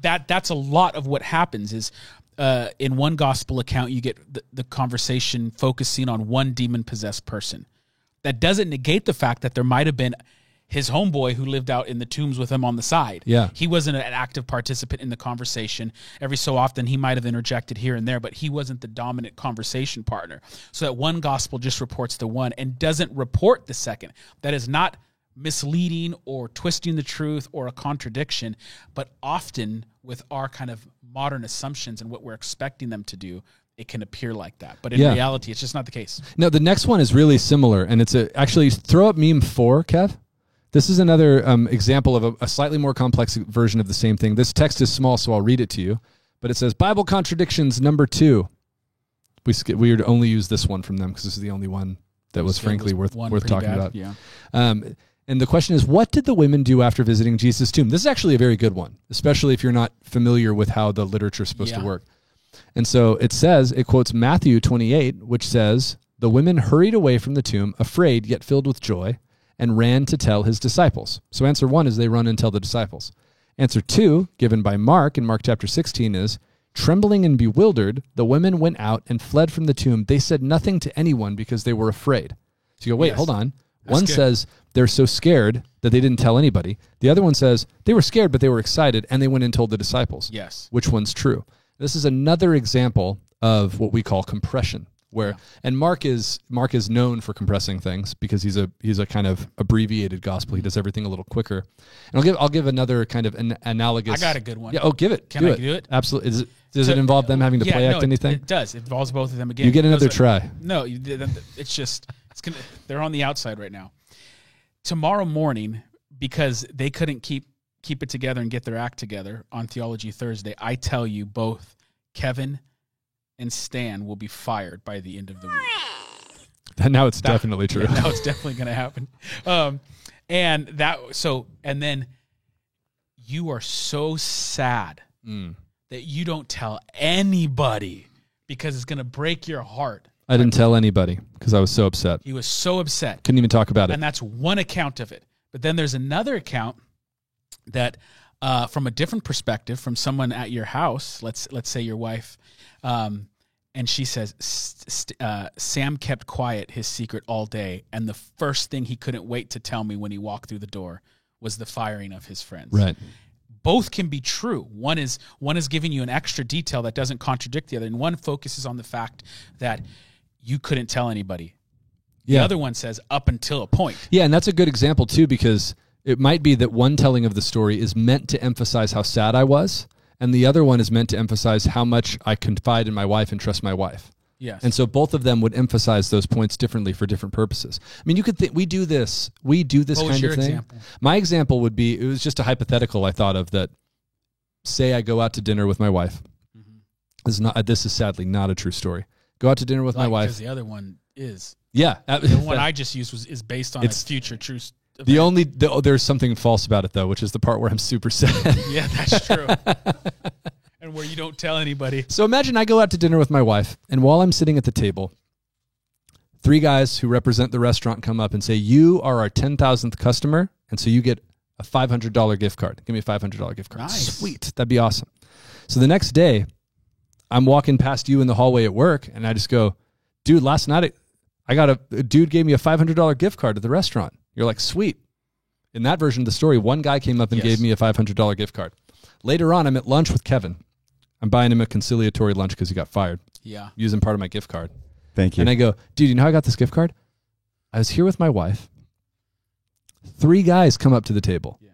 that that's a lot of what happens is uh, in one gospel account you get the, the conversation focusing on one demon possessed person that doesn't negate the fact that there might have been his homeboy who lived out in the tombs with him on the side Yeah. he wasn't an active participant in the conversation every so often he might have interjected here and there but he wasn't the dominant conversation partner so that one gospel just reports the one and doesn't report the second that is not misleading or twisting the truth or a contradiction, but often with our kind of modern assumptions and what we're expecting them to do, it can appear like that. But in Yeah. reality, it's just not the case. no, the next one is really similar, and it's a actually throw up meme four, Kev. This is another um, example of a, a slightly more complex version of the same thing. This text is small, so I'll read it to you. But it says Bible contradictions number two. We sk- we would only use this one from them because this is the only one that was it frankly was worth worth talking bad. about. Yeah. Um, and the question is, what did the women do after visiting Jesus' tomb? This is actually a very good one, especially if you're not familiar with how the literature is supposed Yeah. to work. And so it says, it quotes Matthew 28, which says, The women hurried away from the tomb, afraid yet filled with joy, and ran to tell his disciples. So answer one is they run and tell the disciples. Answer two, given by Mark in Mark chapter 16, is trembling and bewildered, the women went out and fled from the tomb. They said nothing to anyone because they were afraid. So you go, wait, Yes. hold on. one good. says they're so scared that they didn't tell anybody. The other one says they were scared, but they were excited and they went and told the disciples. Yes. Which one's true? This is another example of what we call compression. Where and Mark is Mark is known for compressing things because he's a he's a kind of abbreviated gospel. He mm-hmm. does everything a little quicker. And I'll give I'll give another kind of an analogous. I got a good one. Yeah. Oh, give it. Can do I it. do it? Absolutely. Is it, does So- it involve them having to Yeah, play act it- anything? It does. It involves both of them again. you get another are- try. No, you it's just it's gonna. They're on the outside right now. Tomorrow morning, because they couldn't keep keep it together and get their act together on Theology Thursday, I tell you both, Kevin and Stan will be fired by the end of the week. now it's definitely true. Yeah, now it's definitely going to happen. Um, and that so and then you are so sad Mm. that you don't tell anybody because it's going to break your heart. I didn't tell anybody because I was so upset. He was so upset. Couldn't even talk about it. And that's one account of it. But then there's another account that uh, from a different perspective, from someone at your house, let's let's say your wife, um, and she says, st- uh, "Sam kept quiet his secret all day, and the first thing he couldn't wait to tell me when he walked through the door was the firing of his friends." Right. both can be true. One is one is giving you an extra detail that doesn't contradict the other, and one focuses on the fact that you couldn't tell anybody. The Yeah. other one says up until a point. Yeah, and that's a good example too because it might be that one telling of the story is meant to emphasize how sad I was, and the other one is meant to emphasize how much I confide in my wife and trust my wife. Yes. And so both of them would emphasize those points differently for different purposes. I mean, you could think we do this, we do this What kind of thing. example? My example would be it was just a hypothetical I thought of that. Say I go out to dinner with my wife. Mm-hmm. This is not. This is sadly not a true story. Go out to dinner with my wife. Because the other one is Yeah, uh, the one I just used was is based on It's- a future true. The event. only the, oh, there's something false about it though, which is the part where I'm super sad. yeah, that's true. and where you don't tell anybody. so imagine I go out to dinner with my wife, and while I'm sitting at the table, three guys who represent the restaurant come up and say, "You are our ten thousandth customer, and so you get a five hundred dollar gift card. Give me a five hundred dollar gift card. Nice. Sweet, that'd be awesome." So the next day, I'm walking past you in the hallway at work, and I just go, "Dude, last night I got a, a dude gave me a five hundred dollar gift card at the restaurant." You're like, "Sweet." In that version of the story, one guy came up and Yes. gave me a five hundred dollar gift card. Later on, I'm at lunch with Kevin. I'm buying him a conciliatory lunch because he got fired Yeah. using part of my gift card. Thank you. And I go, dude, you know how I got this gift card? I was here with my wife. Three guys come up to the table. Yeah.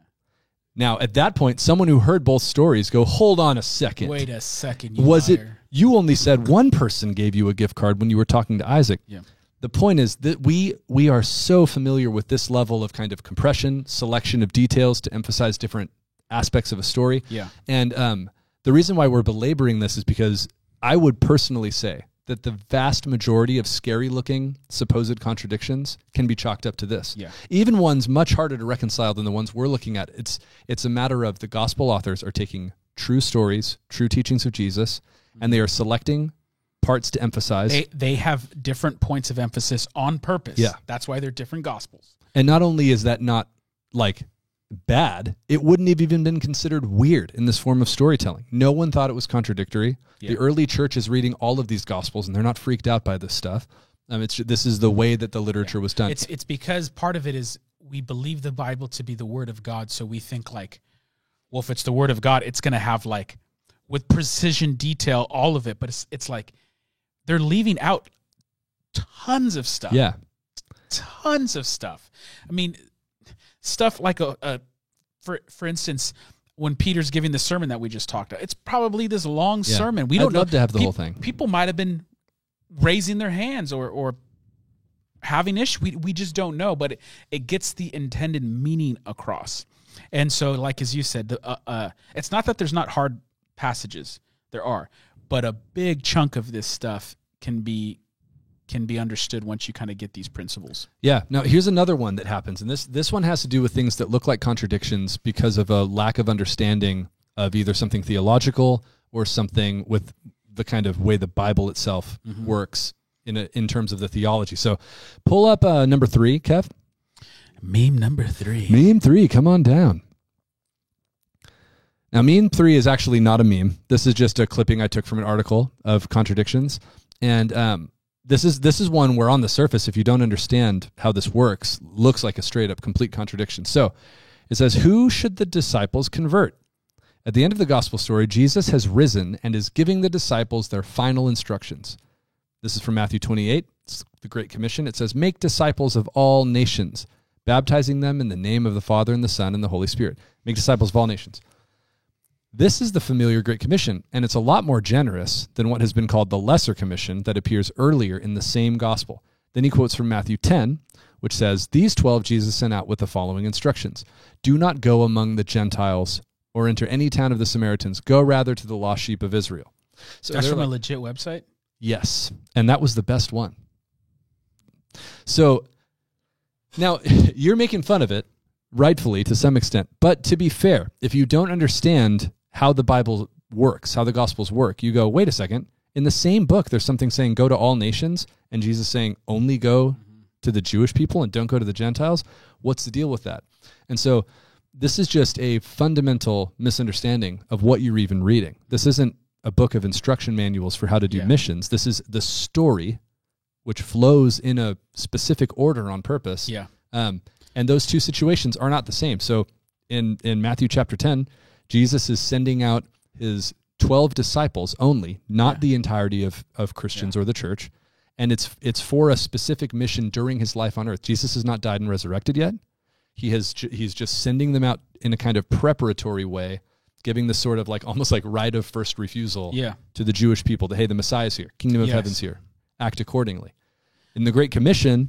Now, at that point, someone who heard both stories go, hold on a second. Wait a second. You Was it, you only said one person gave you a gift card when you were talking to Isaac. Yeah. The point is that we we are so familiar with this level of kind of compression, selection of details to emphasize different aspects of a story. Yeah. And um, the reason why we're belaboring this is because I would personally say that the vast majority of scary looking supposed contradictions can be chalked up to this. Yeah. Even ones much harder to reconcile than the ones we're looking at. It's it's a matter of the gospel authors are taking true stories, true teachings of Jesus, and they are selecting parts to emphasize. They they have different points of emphasis on purpose. Yeah. That's why they're different gospels. And not only is that not like bad, it wouldn't have even been considered weird in this form of storytelling. No one thought it was contradictory. The early church is reading all of these gospels and they're not freaked out by this stuff. Um, it's this is the way that the literature was done. It's it's because part of it is we believe the Bible to be the word of God, so we think like, well, if it's the word of God, it's gonna have like with precision detail all of it. But it's it's like they're leaving out tons of stuff. yeah, tons of stuff. I mean, stuff like a, a for for instance, when Peter's giving the sermon that we just talked about, it's probably this long Yeah. sermon. We I'd don't know. love to have the whole thing. People might have been raising their hands or or having issue. We we just don't know, but it, it gets the intended meaning across. And so, like as you said, the, uh, uh, it's not that there's not hard passages. There are, but a big chunk of this stuff can be can be understood once you kind of get these principles. yeah. Now here's another one that happens, and this this one has to do with things that look like contradictions because of a lack of understanding of either something theological or something with the kind of way the Bible itself works in a, in terms of the theology. So, pull up uh, number three, Kev. Meme number three. Meme three, come on down. Now, meme three is actually not a meme. This is just a clipping I took from an article of contradictions, and um, this is this is one where on the surface, if you don't understand how this works, looks like a straight up complete contradiction. So, it says, "Who should the disciples convert?" At the end of the gospel story, Jesus has risen and is giving the disciples their final instructions. This is from Matthew 28, it's the Great Commission. It says, Make disciples of all nations, baptizing them in the name of the Father and the Son and the Holy Spirit. Make disciples of all nations. This is the familiar Great Commission, and it's a lot more generous than what has been called the Lesser Commission that appears earlier in the same gospel. Then he quotes from Matthew 10, which says, These 12 Jesus sent out with the following instructions Do not go among the Gentiles or enter any town of the Samaritans. Go rather to the lost sheep of Israel. So That's from like- a legit website. Yes. And that was the best one. So now you're making fun of it, rightfully to some extent. But to be fair, if you don't understand how the Bible works, how the Gospels work, you go, wait a second. In the same book, there's something saying go to all nations, and Jesus saying only go to the Jewish people and don't go to the Gentiles. What's the deal with that? And so this is just a fundamental misunderstanding of what you're even reading. This isn't a book of instruction manuals for how to do Yeah. missions. This is the story, which flows in a specific order on purpose. Yeah. Um, and those two situations are not the same. So in, in Matthew chapter 10, Jesus is sending out his 12 disciples only, not Yeah. the entirety of, of Christians or the church. And it's, it's for a specific mission during his life on earth. Jesus has not died and resurrected yet. He has, he's just sending them out in a kind of preparatory way, giving the sort of like almost like right of first refusal Yeah. to the Jewish people that hey, the Messiah's here, kingdom of Yes. heaven's here, act accordingly. In the Great Commission,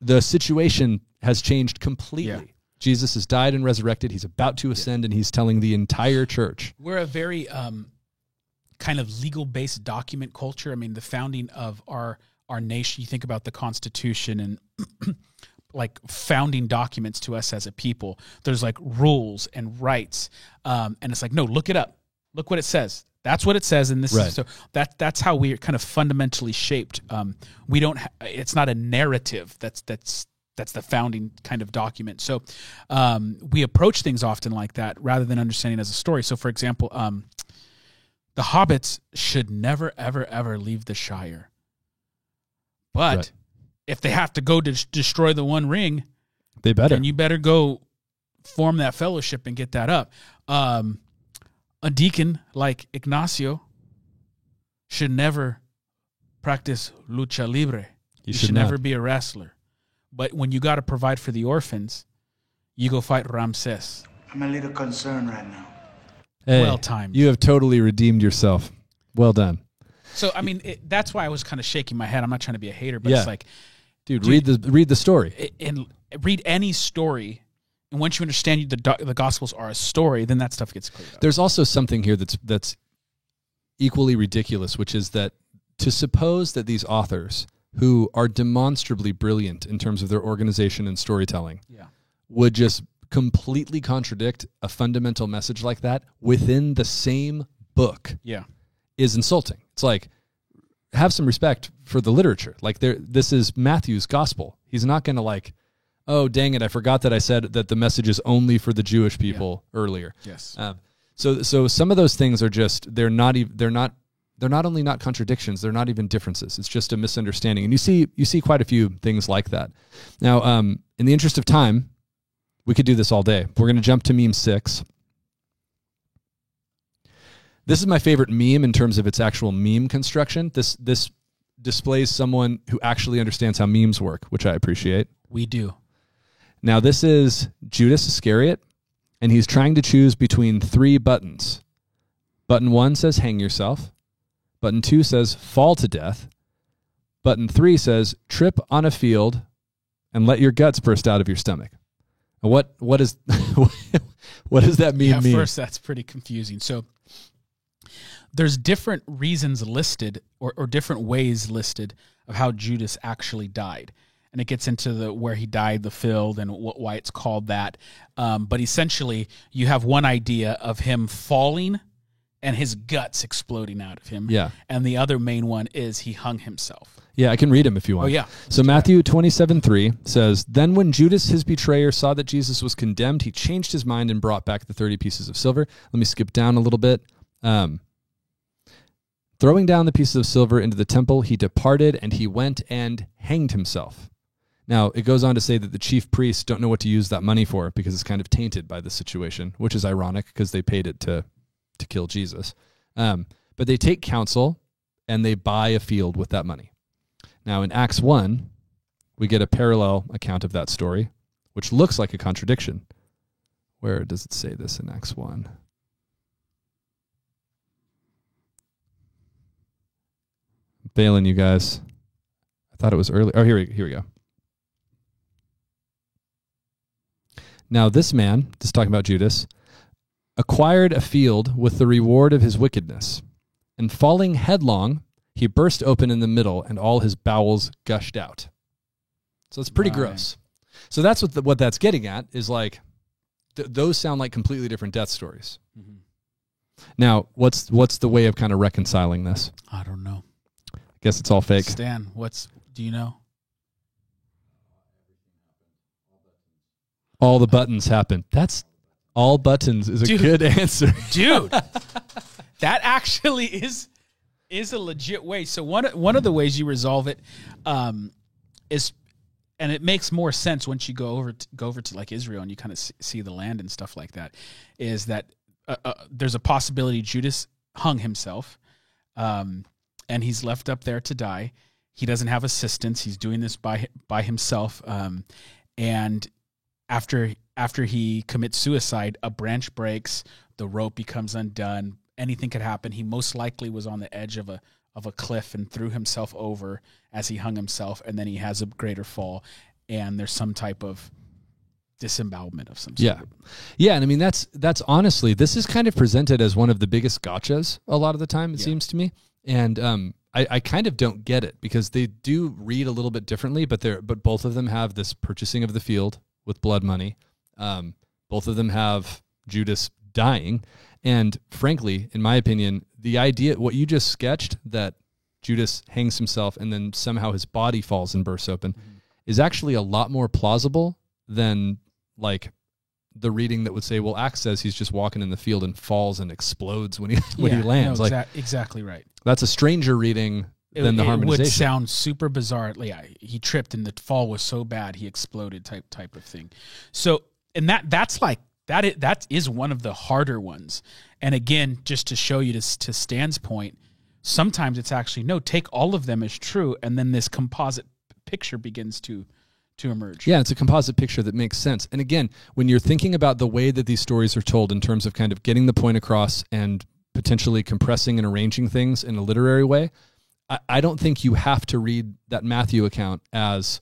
the situation has changed completely. Jesus has died and resurrected. He's about to ascend, and he's telling the entire church. We're a very um, kind of legal based document culture. I mean, the founding of our our nation. You think about the Constitution and like founding documents to us as a people. There's like rules and rights, um, and it's like no, look it up. Look what it says. That's what it says, and this Right. is so that that's how we are kind of fundamentally shaped. Um, we don't. Ha- it's not a narrative. That's that's that's the founding kind of document. So um, we approach things often like that rather than understanding as a story. So, for example, um, the hobbits should never, ever, ever leave the Shire. But Right. if they have to go to destroy the One Ring, They better. And you better go form that fellowship and get that up. Um, a deacon like Ignacio should never practice lucha libre. You You should should, never be a wrestler. But when you got to provide for the orphans, you go fight Ramses. I'm a little concerned right now. Hey, well timed. You have totally redeemed yourself. Well done, So I mean, it, that's why I was kind of shaking my head. I'm not trying to be a hater, but Yeah. it's like, dude. Dude. read the read the story. and read any story, and once you understand the the Gospels are a story, then that stuff gets cleared up. There's also something here that's that's equally ridiculous, which is that to suppose that these authors, who are demonstrably brilliant in terms of their organization and storytelling, Yeah. would just completely contradict a fundamental message like that within the same book Yeah. is insulting. It's like have some respect for the literature. Like there this is Matthew's gospel. He's not going to like oh dang it I forgot that I said that the message is only for the Jewish people earlier. Yes. Um, so so some of those things are just they're not even they're not they're not only not contradictions they're not even differences. It's just a misunderstanding. And you see you see quite a few things like that. Now um, in the interest of time we could do this all day. We're going to jump to meme six. This is my favorite meme in terms of its actual meme construction. This this displays someone who actually understands how memes work which i appreciate. We do. now, this is Judas Iscariot, and he's trying to choose between three buttons. Button one says hang yourself. Button two says fall to death. Button three says trip on a field and let your guts burst out of your stomach. What what is what does that mean? yeah, mean? first that's pretty confusing. So there's different reasons listed or, or different ways listed of how Judas actually died. And it gets into the where he died, the field, and wh- why it's called that. Um, but essentially, you have one idea of him falling and his guts exploding out of him. Yeah. And the other main one is he hung himself. Yeah, I can read him if you want. Oh, yeah. So Matthew 27 3 says, Then when Judas, his betrayer, saw that Jesus was condemned, he changed his mind and brought back the 30 pieces of silver. Let me skip down a little bit. Um, Throwing down the pieces of silver into the temple, he departed and he went and hanged himself. Now, it goes on to say that the chief priests don't know what to use that money for because it's kind of tainted by the situation, which is ironic because they paid it to, to kill Jesus. Um, but they take counsel and they buy a field with that money. Now, in Acts 1, we get a parallel account of that story, which looks like a contradiction. Where does it say this in Acts 1? Bailing you guys. I thought it was early. Oh, here we, here we go. Now, this man, just talking about Judas, acquired a field with the reward of his wickedness. And falling headlong, he burst open in the middle, and all his bowels gushed out. So it's pretty gross. So that's what the, what that's getting at is like th- those sound like completely different death stories. Mm-hmm. Now, what's what's the way of kind of reconciling this? I don't know. I guess it's all fake. Stan, what's do you know? All the buttons happen. That's All buttons is a good answer. dude. That actually is is a legit way. So one one of the ways you resolve it um is and it makes more sense once you go over to, go over to like Israel and you kind of see the land and stuff like that is that uh, uh, there's a possibility Judas hung himself um and he's left up there to die. He doesn't have assistance. He's doing this by by himself um and after after he commits suicide, a branch breaks, the rope becomes undone. Anything could happen. He most likely was on the edge of a of a cliff and threw himself over as he hung himself, and then he has a greater fall, and there's some type of disembowelment of some sort. Yeah. Yeah, and I mean that's that's honestly this is kind of presented as one of the biggest gotchas a lot of the time. It Yeah. seems to me, and um, I, I kind of don't get it because they do read a little bit differently, but they're but both of them have this purchasing of the field with blood money. Um, both of them have Judas dying, and frankly, in my opinion, the idea what you just sketched that Judas hangs himself and then somehow his body falls and bursts open is actually a lot more plausible than like the reading that would say, well, Acts says he's just walking in the field and falls and explodes when he when Yeah, he lands. no, like exactly right. that's a stranger reading It, than the it would sound super bizarre. Yeah, he tripped and the fall was so bad he exploded type type of thing. So and that that's like that is, that is one of the harder ones. And again, just to show you to to Stan's point, sometimes it's actually no. Take all of them as true, and then this composite picture begins to to emerge. Yeah, it's a composite picture that makes sense. And again, when you're thinking about the way that these stories are told in terms of kind of getting the point across and potentially compressing and arranging things in a literary way, I, I don't think you have to read that Matthew account as,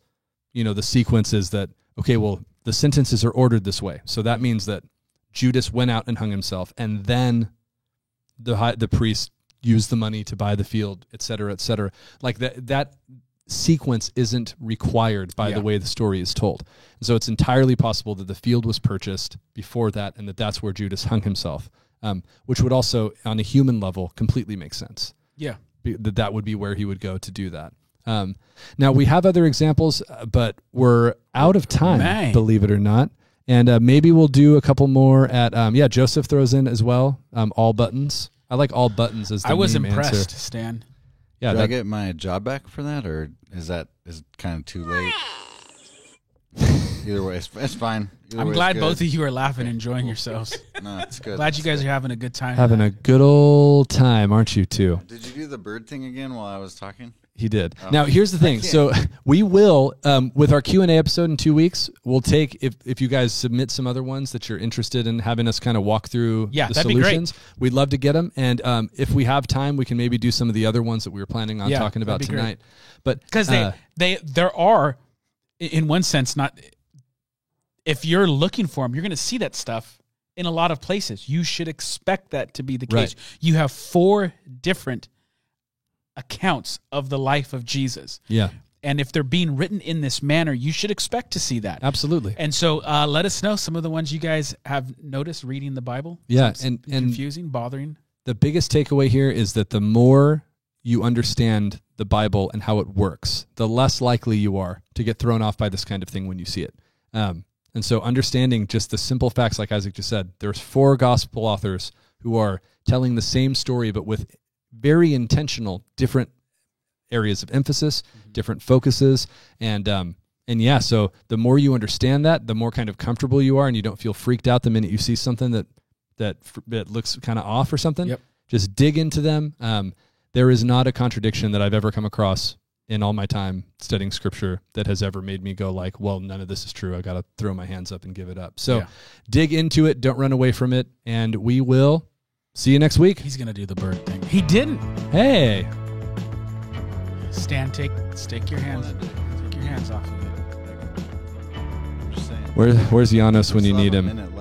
you know, the sequences that, okay, well, the sentences are ordered this way. So that means that Judas went out and hung himself, and then the high, the priest used the money to buy the field, et cetera, et cetera. Like that that sequence isn't required by the way the story is told. And so it's entirely possible that the field was purchased before that, and that that's where Judas hung himself, um, which would also, on a human level, completely make sense yeah. Be- that that would be where he would go to do that. Um, now we have other examples, uh, but we're out of time, Man. believe it or not. And uh, maybe we'll do a couple more at um, yeah. Joseph throws in as well. Um, all buttons. I like all buttons as the I was meme impressed, Answer. Stan. Yeah, Do I get my job back for that, or is that is kind of too late? Either way, it's, it's fine. Either I'm way, glad it's both of you are laughing, enjoying yourselves. No, it's good. glad you guys are having a good time. having a good old time, aren't you? Too. Did you do the bird thing again while I was talking? He did. Now here's the thing. So we will um, with our Q and A episode in two weeks. We'll take if if you guys submit some other ones that you're interested in having us kind of walk through Yeah, the that'd be great. solutions. We'd love to get them, and um, if we have time, we can maybe do some of the other ones that we were planning on Yeah, talking about that'd be great. tonight. But because they uh, they there are i- in one sense not if you're looking for them you're going to see that stuff in a lot of places. You should expect that to be the Right. case. You have four different accounts of the life of jesus. Yeah, and if they're being written in this manner you should expect to see that. Absolutely. and so uh, let us know some of the ones you guys have noticed reading the bible. Yeah, and- confusing bothering. the biggest takeaway here is that the more you understand the Bible and how it works, the less likely you are to get thrown off by this kind of thing when you see it. Um, and so, understanding just the simple facts, like Isaac just said, there's four gospel authors who are telling the same story, but with very intentional, different areas of emphasis, different focuses, and um, and yeah. So the more you understand that, the more kind of comfortable you are, and you don't feel freaked out the minute you see something that that that looks kind of off or something. Yep. Just dig into them. Um, there is not a contradiction that I've ever come across in all my time studying scripture that has ever made me go like, well, none of this is true. I got to throw my hands up and give it up. So Yeah. dig into it. Don't run away from it. And we will see you next week. he's going to do the bird thing he didn't Hey. stan take stick your hands take your hands off of it I'm just saying. Where, where's Janos when you need have him?